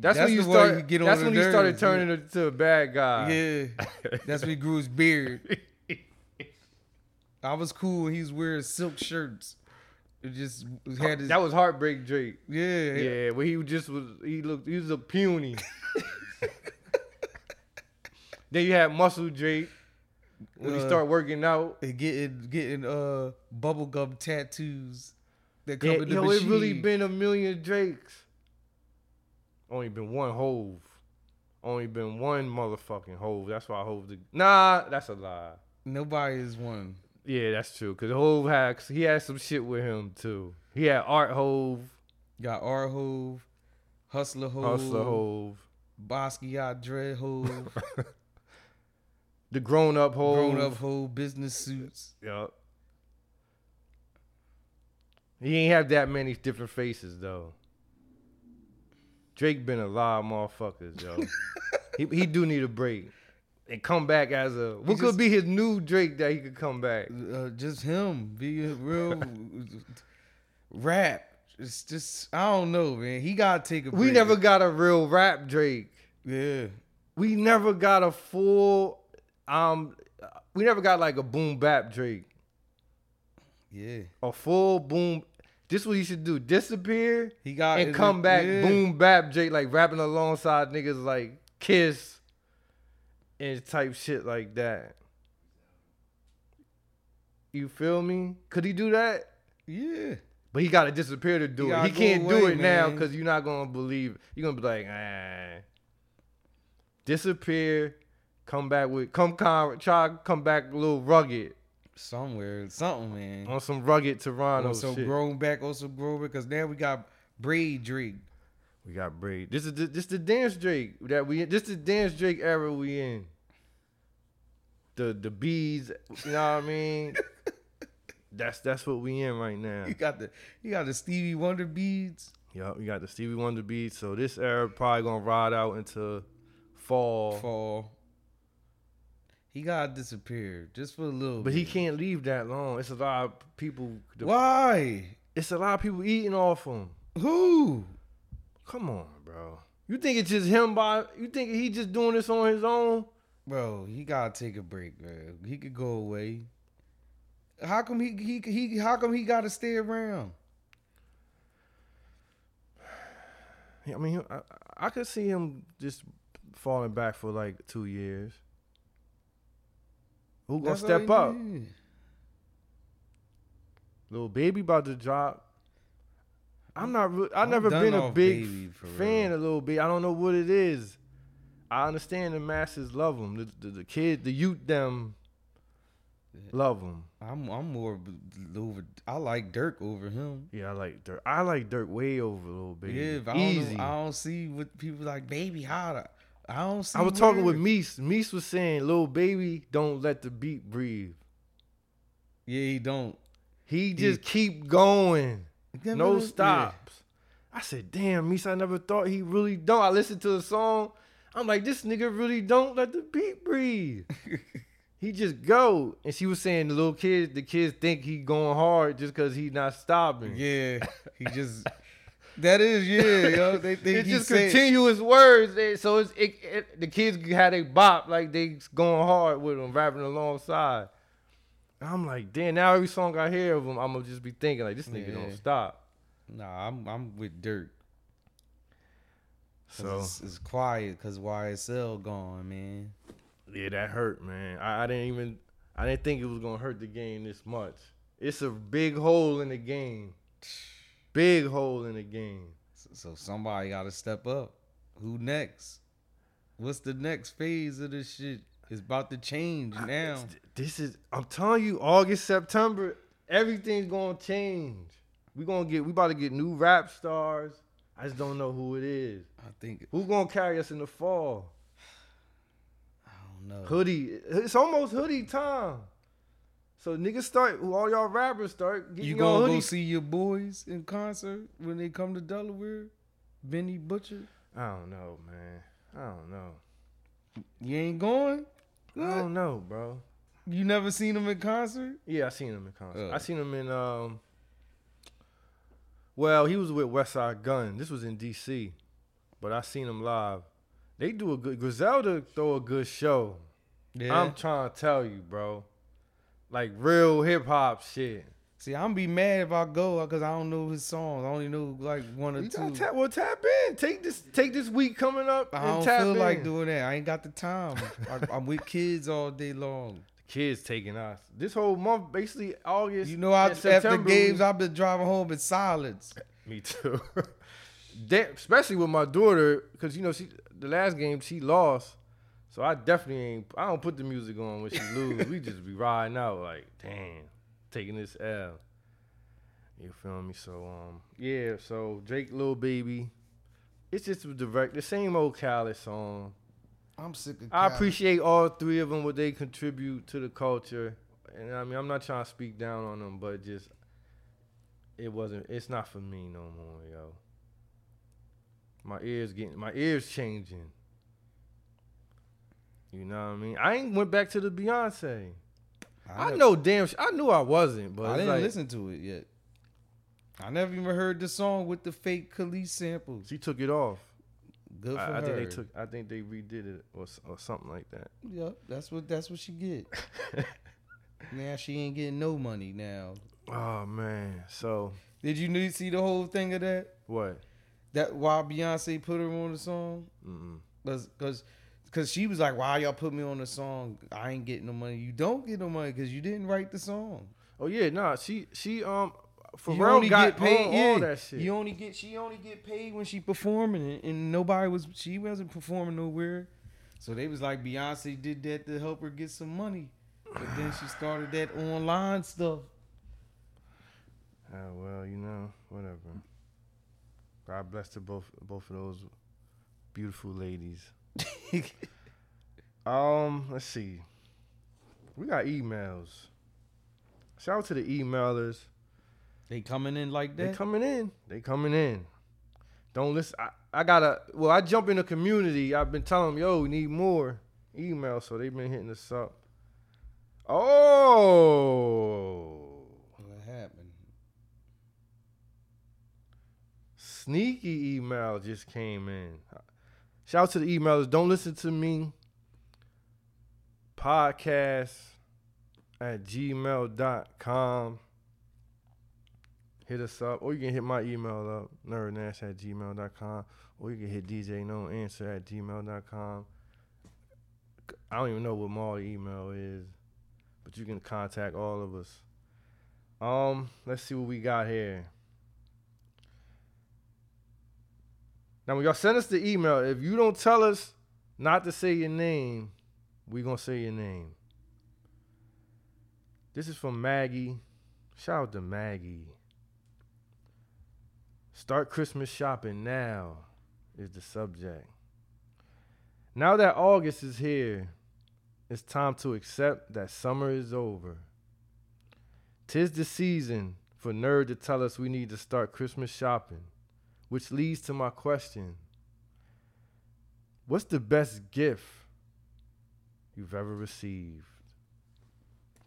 Speaker 1: That's,
Speaker 2: That's
Speaker 1: when you start.
Speaker 2: you get on
Speaker 1: that's when he started
Speaker 2: nerves,
Speaker 1: turning into a bad guy.
Speaker 2: Yeah, that's when he grew his beard. I was cool he was wearing silk shirts. It just had his
Speaker 1: That was heartbreak Drake.
Speaker 2: yeah,
Speaker 1: Yeah, where he just was. He looked. He was a puny. then you had Muscle Drake when he start working out.
Speaker 2: and getting getting uh bubblegum tattoos that come
Speaker 1: Yeah,
Speaker 2: in the
Speaker 1: yo,
Speaker 2: machine.
Speaker 1: it really been a million Drakes. Only been one Hove. Only been one motherfucking Hove. That's why I Hove. The, nah, that's a lie.
Speaker 2: Nobody is one.
Speaker 1: Yeah, that's true. Cause Hove had he had some shit with him too. He had Art Hove,
Speaker 2: Got R Hove, Hustler Hove,
Speaker 1: Hustler Hove,
Speaker 2: Basquiat Dread Hove,
Speaker 1: the grown up Hove.
Speaker 2: Grown Up Hove, Business Suits.
Speaker 1: Yup. He ain't have that many different faces though. Drake been a lot of motherfuckers, yo. he he do need a break. And come back as a what
Speaker 2: He
Speaker 1: could be his new Drake that he could come back.
Speaker 2: Uh, just him be a real rap. It's just I don't know, man. He gotta take a.
Speaker 1: We never got a real rap Drake.
Speaker 2: Yeah.
Speaker 1: We never got a full um we never got like a boom bap Drake.
Speaker 2: Yeah.
Speaker 1: A full boom this what he should do. Disappear
Speaker 2: He got
Speaker 1: and come back
Speaker 2: yeah.
Speaker 1: boom bap Drake like rapping alongside niggas like Kiss and type shit like that. You feel me? Could he do that?
Speaker 2: Yeah.
Speaker 1: But he gotta disappear to do
Speaker 2: He
Speaker 1: it. He can't do
Speaker 2: away,
Speaker 1: it now because you're not gonna believe. You're gonna be like, ah. Disappear, come back with, come con, try come back a little rugged
Speaker 2: Somewhere, something, man.
Speaker 1: on some rugged Toronto
Speaker 2: On some
Speaker 1: shit.
Speaker 2: grown back, on some grown because now we got braid Drake.
Speaker 1: We got braid. This is the, this the dance Drake that we. This the dance Drake era we in. The the bees, you know what I mean. that's that's what we in right now.
Speaker 2: You got the you got the Stevie Wonder beads.
Speaker 1: Yup, we got the Stevie Wonder beats. So this era probably gonna ride out into fall.
Speaker 2: Fall. He gotta disappear just for a little.
Speaker 1: But he can't leave that long. It's a lot of people.
Speaker 2: Why?
Speaker 1: It's a lot of people eating off him.
Speaker 2: Who?
Speaker 1: Come on, bro. You think it's just him by? You think he just doing this on his own?
Speaker 2: Bro, he gotta take a break, man. He could go away. How come he he he? How come he gotta stay around?
Speaker 1: I mean, I, I could see him just falling back for like two years. Who gonna
Speaker 2: That's
Speaker 1: step up?
Speaker 2: need.
Speaker 1: Lil Baby about to drop. I'm not. Re- I
Speaker 2: I'm
Speaker 1: never been a big
Speaker 2: Baby,
Speaker 1: fan of Lil Baby. I don't know what it is. I understand the masses love him. The, the, the kid, the youth, them love him.
Speaker 2: I'm I'm more over. I like Durk over him.
Speaker 1: Yeah, I like Durk. I like Durk way over Lil Baby.
Speaker 2: Yeah, I don't,
Speaker 1: Easy.
Speaker 2: Know, I don't see what people like. Baby, how to, I don't see.
Speaker 1: I was talking with
Speaker 2: where-
Speaker 1: Meese. Meese was saying, "Lil Baby, don't let the beat breathe.
Speaker 2: Yeah, he don't.
Speaker 1: He just keep going, no
Speaker 2: Yeah.
Speaker 1: stops." I said, "Damn, Meese, I never thought he really don't." I listened to the song. I'm like, "This nigga really don't let the beat breathe." he just go. And she was saying, "The little kids, the kids think he going hard just because he not stopping."
Speaker 2: Yeah, he just. that is yeah, yo. They think
Speaker 1: it's just
Speaker 2: say-
Speaker 1: continuous words. So it's it, it, the kids had a bop like they going hard with them, rapping alongside. I'm like, damn. Now every song I hear of him, I'm gonna just be thinking like, this nigga
Speaker 2: Yeah.
Speaker 1: don't stop.
Speaker 2: Nah, I'm I'm with Durk.
Speaker 1: So
Speaker 2: it's, it's quiet because YSL gone, man.
Speaker 1: yeah, that hurt, man. I, I didn't even, I didn't think it was gonna hurt the game this much. It's a big hole in the game. Big hole in the game.
Speaker 2: So, so somebody got to step up. Who next? What's the next phase of this shit? It's about to change now.
Speaker 1: It's- This is I'm telling you, August, September, everything's gonna change. We gonna get we about to get new rap stars. I just don't know who it is.
Speaker 2: I think
Speaker 1: Who gonna carry us in the fall?
Speaker 2: I don't know.
Speaker 1: Hoodie. It's almost hoodie time. So niggas start all y'all rappers start getting
Speaker 2: You gonna go see your boys in concert when they come to Delaware? Benny Butcher?
Speaker 1: I don't know, man. I don't know.
Speaker 2: You ain't going?
Speaker 1: I don't know, bro.
Speaker 2: You never seen him in concert?
Speaker 1: Yeah, I seen him in concert.
Speaker 2: Uh.
Speaker 1: I seen him in um. Well, he was with Westside Gunn. This was in D.C., but I seen him live. They do a good. Griselda throw a good show.
Speaker 2: Yeah.
Speaker 1: I'm trying to tell you, bro. Like real hip hop shit.
Speaker 2: See, I'm be mad if I go because I don't know his songs. I only know like one or
Speaker 1: You
Speaker 2: two.
Speaker 1: gotta tap. Well, tap in. Take this. Take this week coming up
Speaker 2: I
Speaker 1: and
Speaker 2: don't
Speaker 1: tap
Speaker 2: feel
Speaker 1: in.
Speaker 2: like doing that. I ain't got the time. I, I'm with kids all day long.
Speaker 1: The kids taking us. This whole month, basically August.
Speaker 2: You know, I,
Speaker 1: and
Speaker 2: after
Speaker 1: September,
Speaker 2: games, I've been driving home in silence.
Speaker 1: Me too. Da- especially with my daughter, because you know she the last game she lost, so I definitely ain't. I don't put the music on when she lose. we just be riding out like, damn, taking this L. You feel me? So um, yeah. So Drake, Lil Baby, it's just a direct the same old Khaled song.
Speaker 2: I'm sick of.
Speaker 1: I appreciate all three of them what they contribute to the culture, and I mean I'm not trying to speak down on them, but just it wasn't. It's not for me no more, yo. My ears getting my ears changing. You know what I mean? I ain't went back to the Beyonce. I,
Speaker 2: never-
Speaker 1: know damn. sh- I knew I wasn't, but
Speaker 2: I didn't
Speaker 1: like,
Speaker 2: listen to it yet. I never even heard the song with the fake Kelis samples.
Speaker 1: She took it off.
Speaker 2: Good for
Speaker 1: I, I
Speaker 2: her.
Speaker 1: think they took. I think they redid it or or something like that.
Speaker 2: Yep, that's what that's what she get. now she ain't getting no money now.
Speaker 1: Oh man. So
Speaker 2: Did you need see the whole thing of that?
Speaker 1: what?
Speaker 2: That why Beyonce put her on the song?
Speaker 1: Mm-mm.
Speaker 2: Cause, cause, cause she was like, "Why y'all put me on the song? I ain't getting no money. You don't get no money because you didn't write the song.
Speaker 1: Oh yeah, nah. She she um
Speaker 2: you
Speaker 1: Pharrell
Speaker 2: only
Speaker 1: got
Speaker 2: get paid.
Speaker 1: all,
Speaker 2: yeah,
Speaker 1: all that shit.
Speaker 2: You only get she only get paid when she performing, and, and nobody was she wasn't performing nowhere. So they was like Beyonce did that to help her get some money, but then she started that online stuff.
Speaker 1: Ah, well, you know, whatever. God bless to both both of those beautiful ladies. um, let's see. We got emails. Shout out to the emailers.
Speaker 2: They coming in like that.
Speaker 1: They coming in. They coming in. Don't listen. I, I gotta. Well, I jump in the community. I've been telling them, yo, we need more emails. So they've been hitting us up. Oh,
Speaker 2: what happened?
Speaker 1: sneaky email just came in. Shout out to the emailers. Don't listen to me. Podcast at gmail.com. Hit us up. Or you can hit my email up, nerdnash at gmail.com. Or you can hit DJ No Answer at gmail.com. I don't even know what my email is, but you can contact all of us. Um, let's see what we got here. Now, when y'all send us the email, if you don't tell us not to say your name, we gonna say your name. This is from Maggie. Shout out to Maggie. Start Christmas shopping now is the subject. Now that August is here, it's time to accept that summer is over. Tis the season for Nerd to tell us we need to start Christmas shopping, which leads to my question What's the best gift you've ever received?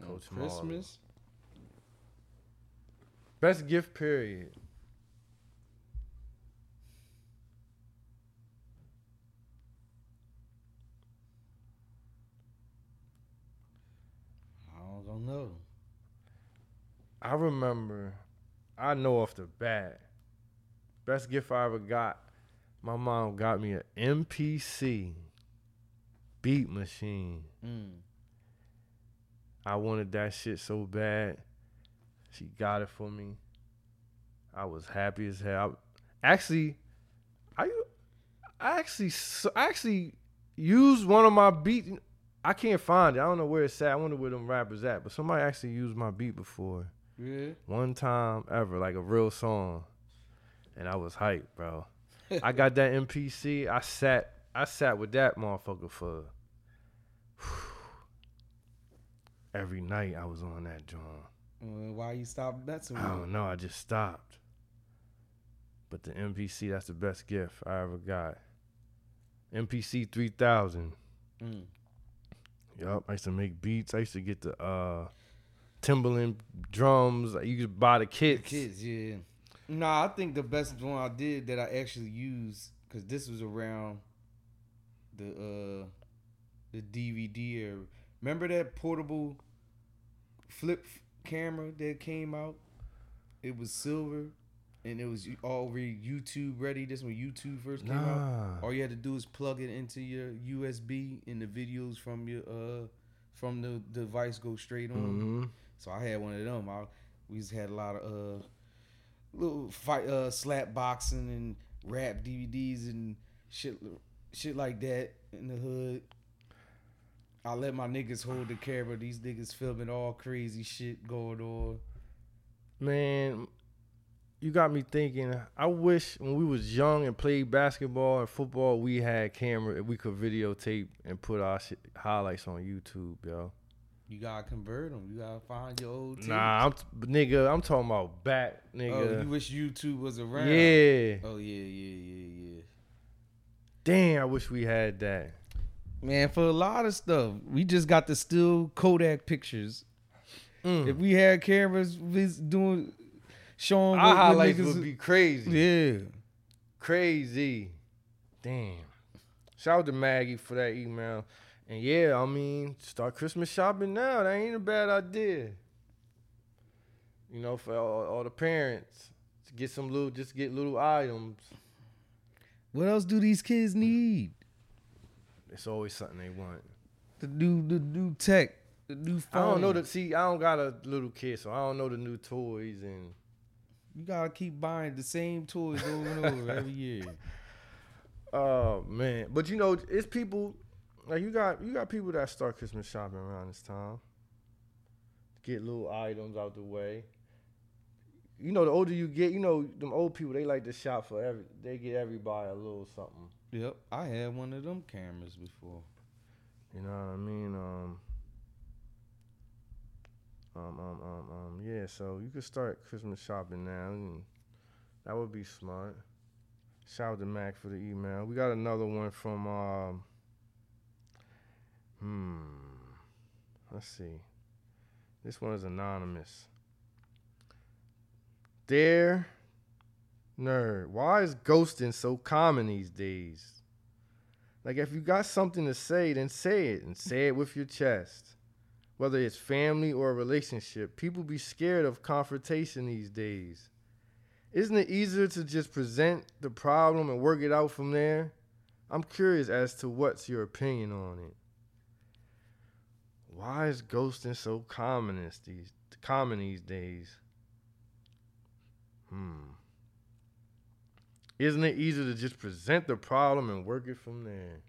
Speaker 1: Coach Marlon.
Speaker 2: Christmas.
Speaker 1: Best gift, period.
Speaker 2: I don't know.
Speaker 1: I remember, I know off the bat, best gift I ever got, my mom got me an MPC beat machine.
Speaker 2: Mm.
Speaker 1: I wanted that shit so bad. She got it for me. I was happy as hell. I, actually, I I actually I actually used one of my beats. I can't find it. I don't know where it's at. I wonder where them rappers at. But somebody actually used my beat before.
Speaker 2: Yeah.
Speaker 1: One time ever, like a real song. And I was hyped, bro. I got that MPC. I sat I sat with that motherfucker for every night I was on that joint.
Speaker 2: Why you stop messing
Speaker 1: I don't know, I just stopped. But the MPC, that's the best gift I ever got. MPC 3000.
Speaker 2: Mm.
Speaker 1: Yup, I used to make beats. I used to get the uh Timbaland drums. You could buy the
Speaker 2: The
Speaker 1: kits.
Speaker 2: kids, yeah. Nah, I think the best one I did that I actually used because this was around the uh the DVD era. Remember that portable flip camera that came out? It was silver and it was already YouTube ready. This when YouTube first came out. All you had to do is plug it into your USB and the videos from your uh from the device go straight on.
Speaker 1: hmm
Speaker 2: So I had one of them. I we just had a lot of uh little fight uh slap boxing and rap DVDs and shit shit like that in the hood. I let my niggas hold the camera. These niggas filming all crazy shit going on.
Speaker 1: Man, you got me thinking. I wish when we was young and played basketball and football, we had camera. We could videotape and put our shit, highlights on YouTube, yo.
Speaker 2: You gotta convert them. You gotta find your old tapes.
Speaker 1: Nah, I'm nigga. I'm talking about back, nigga.
Speaker 2: Oh, you wish YouTube was around.
Speaker 1: yeah.
Speaker 2: Oh yeah, yeah, yeah, yeah.
Speaker 1: Damn, I wish we had that.
Speaker 2: Man, for a lot of stuff, we just got the still Kodak pictures.
Speaker 1: Mm.
Speaker 2: If we had cameras doing showing
Speaker 1: Our
Speaker 2: what, what
Speaker 1: highlights
Speaker 2: niggas,
Speaker 1: would be crazy.
Speaker 2: yeah.
Speaker 1: Crazy. Damn. Shout out to Maggie for that email. And yeah, I mean, start Christmas shopping now. That ain't a bad idea. You know, for all, all the parents to get some little, just get little items.
Speaker 2: What else do these kids need?
Speaker 1: It's always something they want.
Speaker 2: The new, the new tech, the new phone.
Speaker 1: I don't know the see. I don't got a little kid, so I don't know the new toys and.
Speaker 2: You gotta keep buying the same toys over and over every year.
Speaker 1: Oh man, but you know, it's people like you got you got people that start Christmas shopping around this time. Get little items out the way. You know, the older you get, you know, them old people they like to shop for every. They get everybody a little something.
Speaker 2: Yep, I had one of them cameras before.
Speaker 1: You know what I mean? Um. Um, um, um, um, yeah, so you could start Christmas shopping now, and that would be smart. Shout out to Mac for the email. We got another one from um Hmm. Let's see. This one is anonymous. Dear nerd, why is ghosting so common these days? Like if you got something to say, then say it and say it with your chest. Whether it's family or a relationship, people be scared of confrontation these days. Isn't it easier to just present the problem and work it out from there? I'm curious as to what's your opinion on it. Why is ghosting so common these common these days? Hmm. Isn't it easier to just present the problem and work it from there?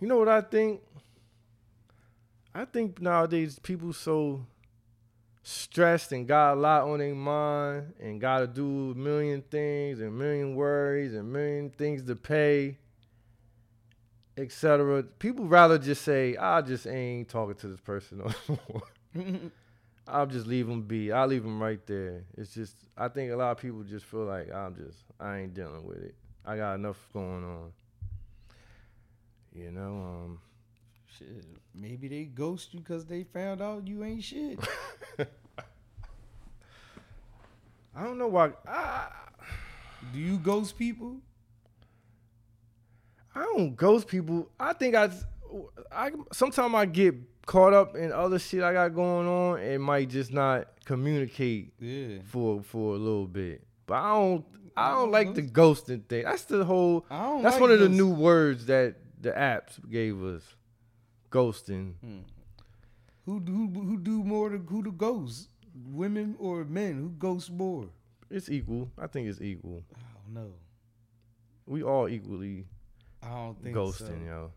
Speaker 1: You know what I think? I think nowadays people so stressed and got a lot on their mind and got to do a million things and million worries and million things to pay, etc. People rather just say, "I just ain't talking to this person no more." I'll just leave them be. I'll leave them right there. It's just I think a lot of people just feel like I'm just I ain't dealing with it. I got enough going on. You know, um,
Speaker 2: shit. Maybe they ghost you because they found out you ain't shit.
Speaker 1: I don't know why. I,
Speaker 2: Do you ghost people?
Speaker 1: I don't ghost people. I think I, I sometimes I get caught up in other shit I got going on and might just not communicate
Speaker 2: Yeah.
Speaker 1: for for a little bit. But I don't. I don't like the ghosting thing. That's the whole.
Speaker 2: I don't
Speaker 1: That's
Speaker 2: like
Speaker 1: one of the new words that the apps gave us. Ghosting. Hmm.
Speaker 2: Who who who do more to who to ghost? Women or men? Who ghosts more?
Speaker 1: It's equal. I think it's equal.
Speaker 2: I don't know.
Speaker 1: We all equally
Speaker 2: I don't think
Speaker 1: ghosting,
Speaker 2: so.
Speaker 1: yo.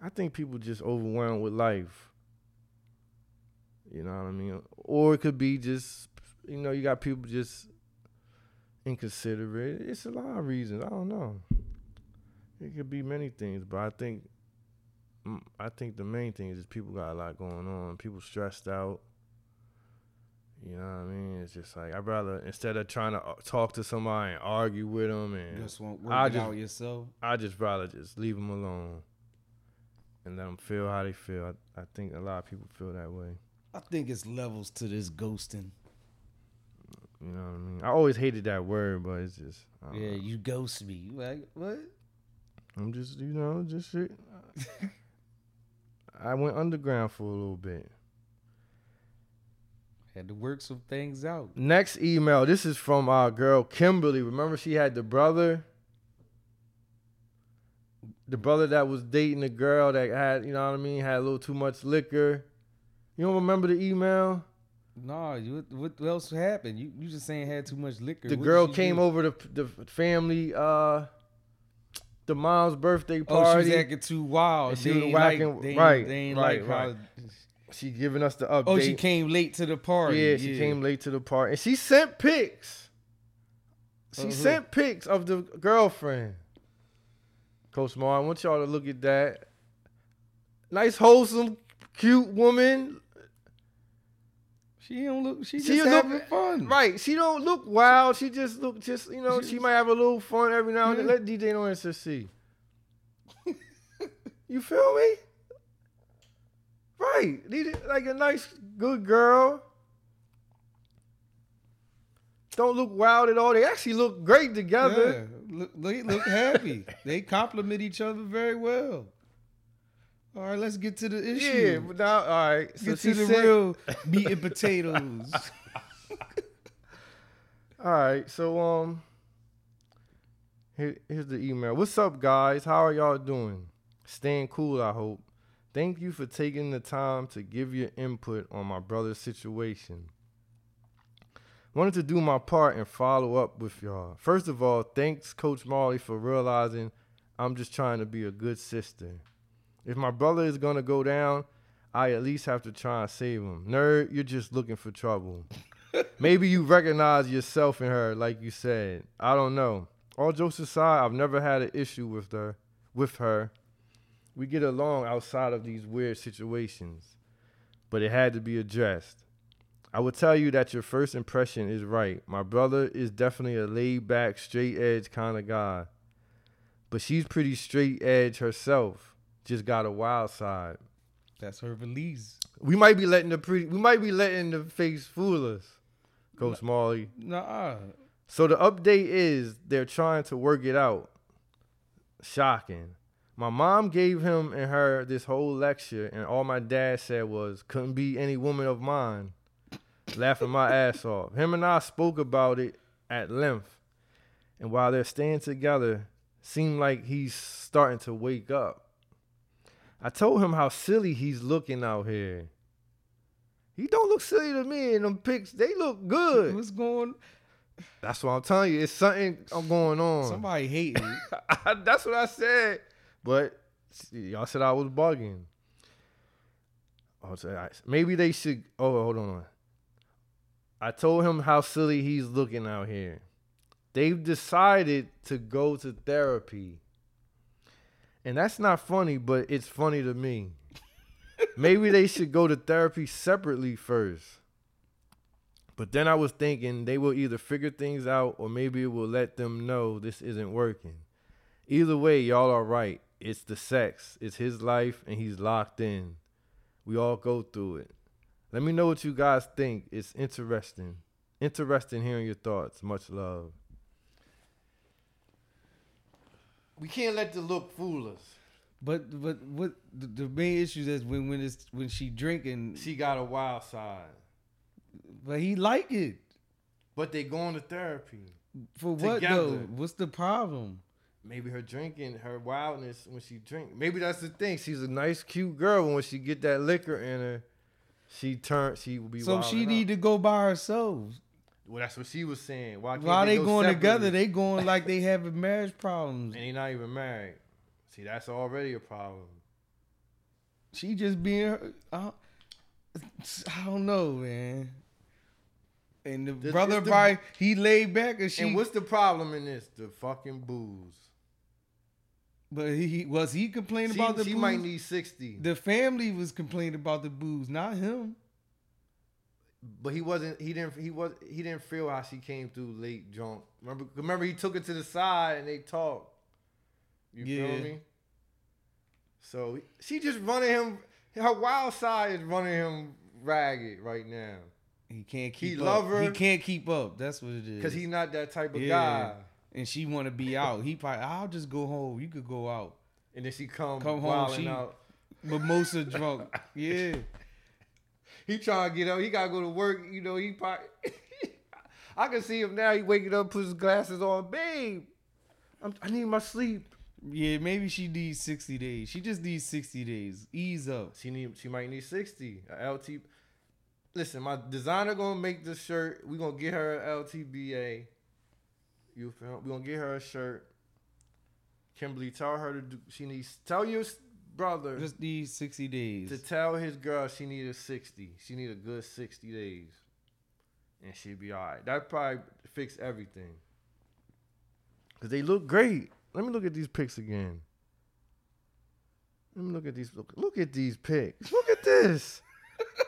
Speaker 1: I think people just overwhelmed with life. You know what I mean? Or it could be just, you know, you got people just inconsiderate. It's a lot of reasons. I don't know. It could be many things, but I think, mm, I think the main thing is just people got a lot going on. People stressed out. You know what I mean? It's just like I'd rather instead of trying to uh, talk to somebody and argue with them, and
Speaker 2: just won't work
Speaker 1: I just-
Speaker 2: out yourself.
Speaker 1: I just rather just leave them alone and let them feel how they feel. I, I think a lot of people feel that way.
Speaker 2: I think it's levels to this ghosting.
Speaker 1: You know what I mean? I always hated that word, but it's just
Speaker 2: Yeah,
Speaker 1: know.
Speaker 2: you ghost me. You like what?
Speaker 1: I'm just you know just shit. I went underground for a little bit.
Speaker 2: Had to work some things out.
Speaker 1: Next email. This is from our girl Kimberly. Remember she had the brother. The brother that was dating the girl that had, you know what I mean, had a little too much liquor. You don't remember the email?
Speaker 2: Nah, you, what, what else happened? You you just saying had too much liquor.
Speaker 1: The
Speaker 2: What
Speaker 1: girl came
Speaker 2: do?
Speaker 1: over to the family, uh, the mom's birthday party.
Speaker 2: Oh, she was acting too wild.
Speaker 1: She
Speaker 2: They
Speaker 1: was
Speaker 2: ain't like,
Speaker 1: right,
Speaker 2: they ain't
Speaker 1: right,
Speaker 2: like
Speaker 1: right. She giving us the update.
Speaker 2: Oh, she came late to the party.
Speaker 1: Yeah, she came late to the party, and she sent pics. She
Speaker 2: who?
Speaker 1: sent pics of the girlfriend. Coach Mar, I want y'all to look at that. Nice, wholesome, cute woman.
Speaker 2: She don't look. She,
Speaker 1: She
Speaker 2: just
Speaker 1: look-
Speaker 2: having fun.
Speaker 1: Right. She don't look wild. She just look just you know,
Speaker 2: She-
Speaker 1: she might have a little fun every now and then.
Speaker 2: Yeah.
Speaker 1: Let DJ No Answer see. you feel me? Right. Like a nice, good girl. don't look wild at all. They actually look great together.
Speaker 2: Yeah, look, they look happy. they complement each other very well. All right, let's get to the issue.
Speaker 1: Yeah, but now all right. So
Speaker 2: get to the
Speaker 1: sent-
Speaker 2: real meat and potatoes.
Speaker 1: All right, so um, here, here's the email. What's up, guys? How are y'all doing? Staying cool, I hope. Thank you for taking the time to give your input on my brother's situation. Wanted to do my part and follow up with y'all. First of all, thanks, Coach Marley, for realizing I'm just trying to be a good sister. If my brother is gonna go down, I at least have to try and save him. Nerd, you're just looking for trouble. Maybe you recognize yourself in her, like you said. I don't know. All jokes aside, I've never had an issue with her. With her, we get along outside of these weird situations, but it had to be addressed. I would tell you that your first impression is right. My brother is definitely a laid back, straight edge kind of guy, but she's pretty straight edge herself. Just got a wild side.
Speaker 2: That's her release.
Speaker 1: We might be letting the pretty, we might be letting the face fool us, Coach Molly.
Speaker 2: Nah,
Speaker 1: So the update is they're trying to work it out. Shocking. My mom gave him and her this whole lecture, and all my dad said was, couldn't be any woman of mine. Laughing my ass off. Him and I spoke about it at length. And while they're staying together, seemed like he's starting to wake up. I told him how silly he's looking out here. He don't look silly to me in them pics. They look good.
Speaker 2: what's going?
Speaker 1: That's what I'm telling you. It's something going on.
Speaker 2: Somebody hating.
Speaker 1: That's what I said. But y'all said I was bugging. Oh, so I- maybe they should. Oh, hold on. I told him how silly he's looking out here. They've decided to go to therapy. And that's not funny, but it's funny to me. maybe they should go to therapy separately first. But then I was thinking they will either figure things out or maybe it will let them know this isn't working. Either way, y'all are right. It's the sex. It's his life and he's locked in. We all go through it. Let me know what you guys think. It's interesting. Interesting hearing your thoughts. Much love. We can't let the look fool us.
Speaker 2: But but what the, the main issue is when when it's when she drinking,
Speaker 1: She got a wild side.
Speaker 2: but he like it.
Speaker 1: But they going to therapy.
Speaker 2: For what though? What's the problem?
Speaker 1: Maybe her drinking, her wildness when she drink. Maybe that's the thing. She's a nice, cute girl. When she get that liquor in her, she turn. She will be.
Speaker 2: So she need to go by herself.
Speaker 1: Well, that's what she was saying. Why can't
Speaker 2: While they,
Speaker 1: go
Speaker 2: going together, they going like they having marriage problems.
Speaker 1: and they not even married. See, that's already a problem.
Speaker 2: She just being, her, I, I don't know, man. And the
Speaker 1: This-
Speaker 2: brother
Speaker 1: the-
Speaker 2: probably he laid back and she,
Speaker 1: and what's the problem in this? The fucking booze.
Speaker 2: But he was he complaining
Speaker 1: She,
Speaker 2: about the
Speaker 1: she
Speaker 2: booze?
Speaker 1: might need sixty,
Speaker 2: the family was complaining about the booze, not him.
Speaker 1: but he wasn't. He didn't. He was. He didn't feel how she came through late drunk. Remember? Remember, he took her to the side and they talked. You
Speaker 2: Yeah.
Speaker 1: feel me? So she just running him. Her wild side is running him ragged right now.
Speaker 2: He can't keep
Speaker 1: He
Speaker 2: up.
Speaker 1: love her.
Speaker 2: He can't keep up. That's what it is.
Speaker 1: Cause he's not that type of
Speaker 2: Yeah.
Speaker 1: guy.
Speaker 2: And she want to be out. He probably I'll just go home. You could go out.
Speaker 1: And then she come,
Speaker 2: Come home, she-
Speaker 1: out.
Speaker 2: Mimosa drunk. Yeah.
Speaker 1: He trying to get up. He gotta go to work. You know, he probably. I can see him now. He waking up, put his glasses on. Babe, I'm, I need my sleep.
Speaker 2: Yeah, maybe she needs 60 days. She just needs 60 days. Ease up.
Speaker 1: She need. She might need sixty. A LT. Listen, my designer gonna make this shirt. We gonna get her LTBA. You feel? We gonna get her a shirt. Kimberly, tell her to do. She needs. Tell your brother
Speaker 2: Just these 60 days.
Speaker 1: to tell his girl she need a sixty. She need a good sixty days, and she'd be all right. That probably fix everything. Cause they look great. Let me look at these pics again. Let me look at these. Look, look at these pics. Look at this.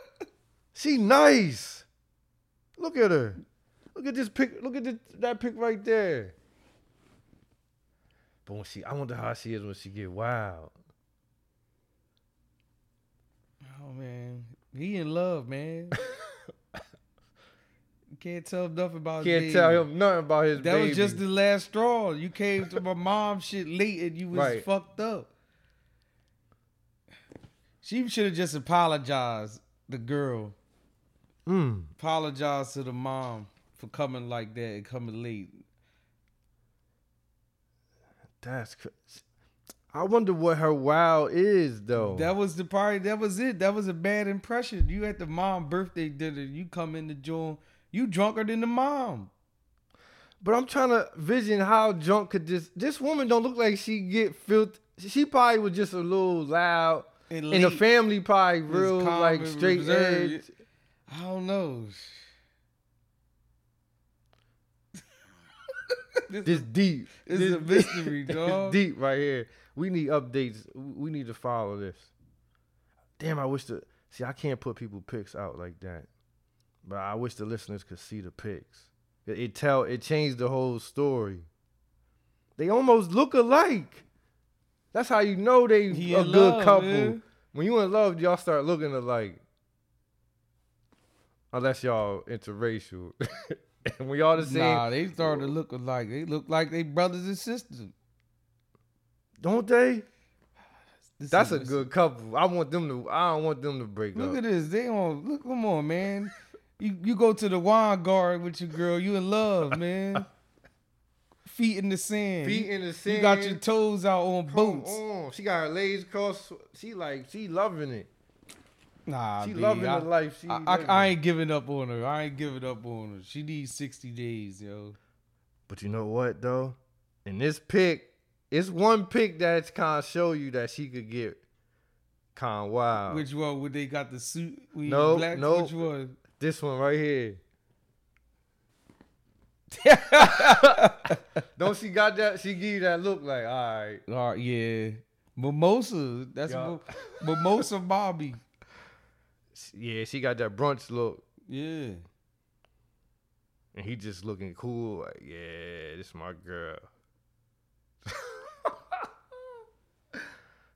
Speaker 1: she nice. Look at her. Look at this pic. Look at this, that pic right there. But when she, I wonder how she is when she get wild.
Speaker 2: Oh man, he in love, man. Can't tell him nothing about his
Speaker 1: Can't
Speaker 2: baby.
Speaker 1: tell him nothing about his
Speaker 2: That
Speaker 1: baby.
Speaker 2: was just the last straw. You came to my mom shit late and you was
Speaker 1: Right.
Speaker 2: fucked up. She should have just apologized. The girl
Speaker 1: Mm.
Speaker 2: apologized to the mom for coming like that and coming late.
Speaker 1: That's crazy. I wonder what her wow is though.
Speaker 2: That was the party. That was it. That was a bad impression. You at the mom birthday dinner. You come in the joint. You drunker than the mom.
Speaker 1: but I'm trying to vision how drunk could this this woman don't look like she get filth. She probably was just a little loud.
Speaker 2: And,
Speaker 1: And the family probably real like straight edge.
Speaker 2: I don't know. this
Speaker 1: This deep. This
Speaker 2: a mystery, dog.
Speaker 1: deep right here. We need updates. We need to follow this. Damn, I wish to see I can't put people pics out like that. But I wish the listeners could see the pics. It, it tell it changed the whole story. They almost look alike. That's how you know they
Speaker 2: He
Speaker 1: a good
Speaker 2: love,
Speaker 1: couple.
Speaker 2: man.
Speaker 1: When you in love, y'all start looking alike. Unless y'all interracial. and when y'all the same,
Speaker 2: Nah, they started to look alike. They look like they brothers and sisters.
Speaker 1: don't they?
Speaker 2: This
Speaker 1: That's a good couple. I want them to. I don't want them to break
Speaker 2: Look
Speaker 1: up.
Speaker 2: at this. They on. Look, come on, man. You you go to the wine guard with your girl. You in love, man. Feet in the sand.
Speaker 1: Feet in the sand.
Speaker 2: You got your toes out on
Speaker 1: Come
Speaker 2: boots.
Speaker 1: on. She got her legs crossed. She like she loving it.
Speaker 2: Nah,
Speaker 1: She
Speaker 2: B,
Speaker 1: loving
Speaker 2: I,
Speaker 1: the life. She
Speaker 2: I. I, I ain't giving up on her. I ain't giving up on her. She needs sixty days, yo.
Speaker 1: But you know what though? In this pick, it's one pick that's kind of show you that she could get kind of wild.
Speaker 2: Which one? Would they got the suit? No,
Speaker 1: Nope,
Speaker 2: black.
Speaker 1: nope.
Speaker 2: Which one?
Speaker 1: this one right here. Don't she got that? She give you that look like, all right.
Speaker 2: All right, yeah. Mimosa. That's
Speaker 1: Yeah.
Speaker 2: Mo- Mimosa Bobby.
Speaker 1: Yeah, she got that brunch look.
Speaker 2: Yeah.
Speaker 1: And he just looking cool, like, yeah, this is my girl.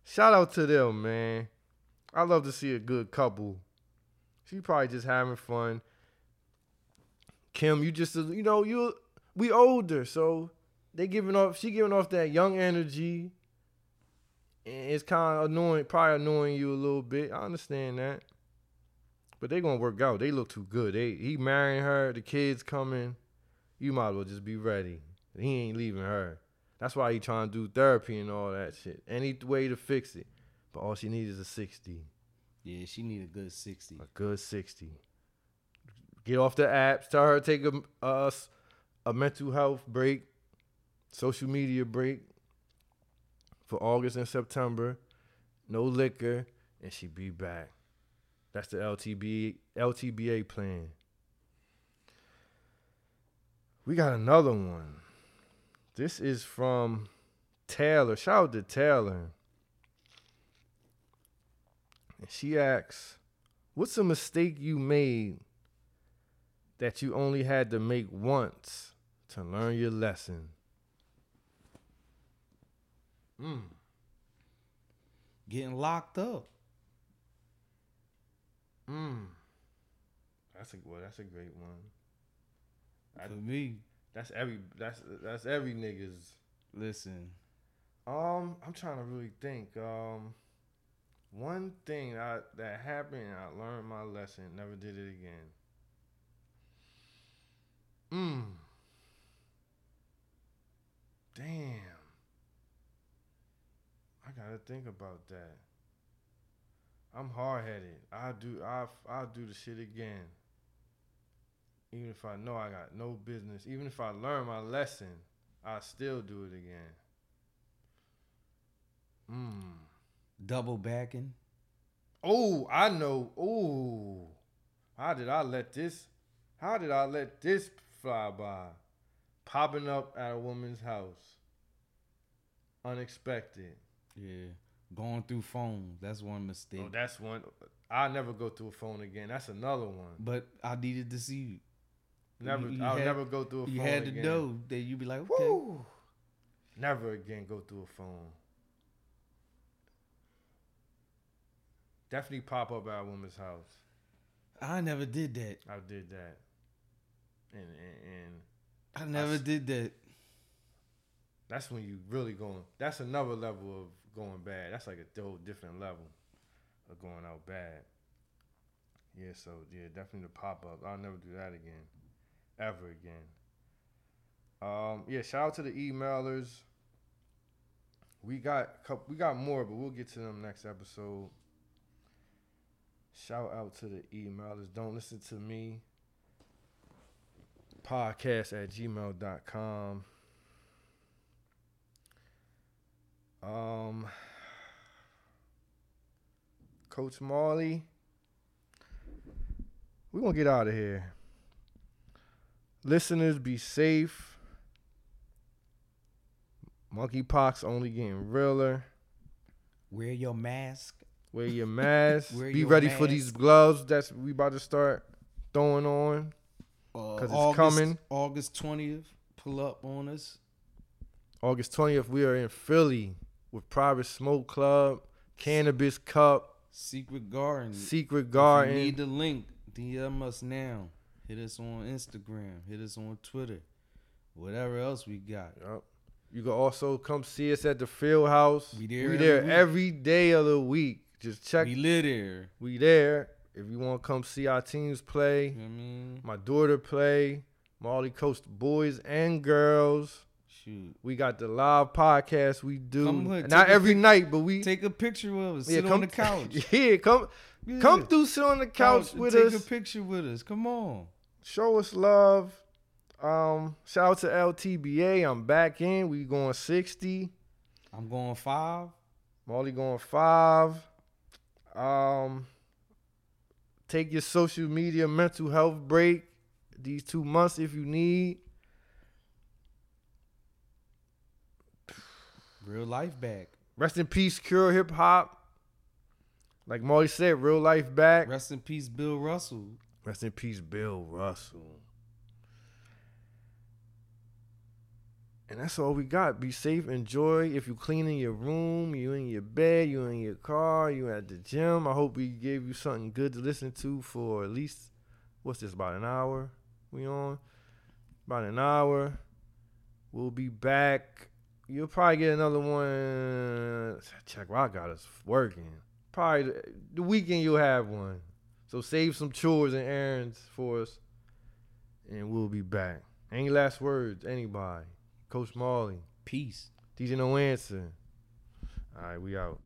Speaker 1: Shout out to them, man. I love to see a good couple. She probably just having fun. Kim, you just you know, you we older, so they giving off she giving off that young energy. And it's kind of annoying, probably annoying you a little bit. I understand that. But they gonna work out. They look too good. They he marrying her, the kids coming. You might as well just be ready. He ain't leaving her. That's why he trying to do therapy and all that shit. Any way to fix it. But all she needs is a 60.
Speaker 2: Yeah, she need a good sixty.
Speaker 1: A good 60. Get off the apps. Tell her to take a, a, a mental health break, social media break for August and September. No liquor, and she be back. That's the LTB, LTBA plan. We got another one. This is from Taylor. Shout out to Taylor. And she asks, What's a mistake you made that you only had to make once to learn your lesson? Mm.
Speaker 2: Getting locked up.
Speaker 1: Mm. That's a well, that's a great one. I-
Speaker 2: For me,
Speaker 1: That's every that's that's every nigga's.
Speaker 2: listen.
Speaker 1: Um, I'm trying to really think. Um, one thing I, that happened, I learned my lesson. Never did it again. Mm. Damn. I gotta think about that. I'm hard headed. I do. I I'll do the shit again. Even if I know I got no business. Even if I learn my lesson, I still do it again. Mm.
Speaker 2: Double backing.
Speaker 1: Oh, I know. Oh, how did I let this? How did I let this fly by? Popping up at a woman's house, unexpected.
Speaker 2: Yeah. Going through phones. That's one mistake.
Speaker 1: Oh, that's one. I'll never go through a phone again. That's another one.
Speaker 2: but I needed to see you.
Speaker 1: Never.
Speaker 2: You- you
Speaker 1: I'll
Speaker 2: had-
Speaker 1: never go through a phone
Speaker 2: You had to
Speaker 1: again.
Speaker 2: know that you'd be like, okay.
Speaker 1: Woo! Never again go through a phone. Definitely pop up at a woman's house.
Speaker 2: I never did that.
Speaker 1: I did that. and and, and
Speaker 2: I never
Speaker 1: s-
Speaker 2: did that.
Speaker 1: that's when you really going. That's another level of going bad. That's like a whole different level of going out bad. Yeah, so yeah, definitely the pop up. I'll never do that again, ever again. Um, yeah, shout out to the emailers. We got couple, we got more, but we'll get to them next episode. Shout out to the emailers. Don't listen to me. Podcast at gmail.com. Um, Coach Marley, we're going to get out of here. Listeners, be safe. Monkeypox only getting realer.
Speaker 2: Wear your mask.
Speaker 1: Wear your mask.
Speaker 2: Wear
Speaker 1: be
Speaker 2: your
Speaker 1: ready for these gloves that's we about to start throwing on.
Speaker 2: Uh,
Speaker 1: 'Cause it's
Speaker 2: August,
Speaker 1: coming.
Speaker 2: August twentieth. Pull up on us.
Speaker 1: August 20th, we are in Philly with Private Smoke Club, Cannabis Cup,
Speaker 2: Secret Garden.
Speaker 1: Secret
Speaker 2: If you
Speaker 1: Garden.
Speaker 2: need the link, DM us now. Hit us on Instagram. Hit us on Twitter. Whatever else we got.
Speaker 1: Yup. You can also come see us at the Field House.
Speaker 2: We there
Speaker 1: We there
Speaker 2: week.
Speaker 1: every day of the week. Just check.
Speaker 2: We live there.
Speaker 1: We there. If you want to come see our teams play,
Speaker 2: You know I mean?
Speaker 1: my daughter play, Molly Coast boys and girls.
Speaker 2: Shoot.
Speaker 1: We got the live podcast we do.
Speaker 2: Come
Speaker 1: Not every night, but we
Speaker 2: Take a picture with us.
Speaker 1: yeah,
Speaker 2: Sit
Speaker 1: come
Speaker 2: on the couch.
Speaker 1: Yeah, come
Speaker 2: Yeah.
Speaker 1: come through, sit on the couch with
Speaker 2: Take
Speaker 1: us.
Speaker 2: Take a picture with us. Come on.
Speaker 1: show us love. Um, shout out to LTBA. I'm back in. We going 60.
Speaker 2: I'm going five.
Speaker 1: Molly going five. Um, take your social media mental health break these two months if you need.
Speaker 2: Real life back.
Speaker 1: Rest in peace, Cure Hip Hop. Like Molly said, real life back.
Speaker 2: Rest in peace, Bill Russell.
Speaker 1: Rest in peace, Bill Russell. And that's all we got. Be safe, enjoy. If you cleaning your room, you in your bed, you in your car, you at the gym. I hope we gave you something good to listen to for at least what's this, about an hour? We on? About an hour. We'll be back. You'll probably get another one. Check Rock got us working. Probably the- weekend you'll have one. So save some chores and errands for us, and we'll be back. Any last words, anybody? Coach Marley,
Speaker 2: Peace.
Speaker 1: DJ No Answer. All right, we out.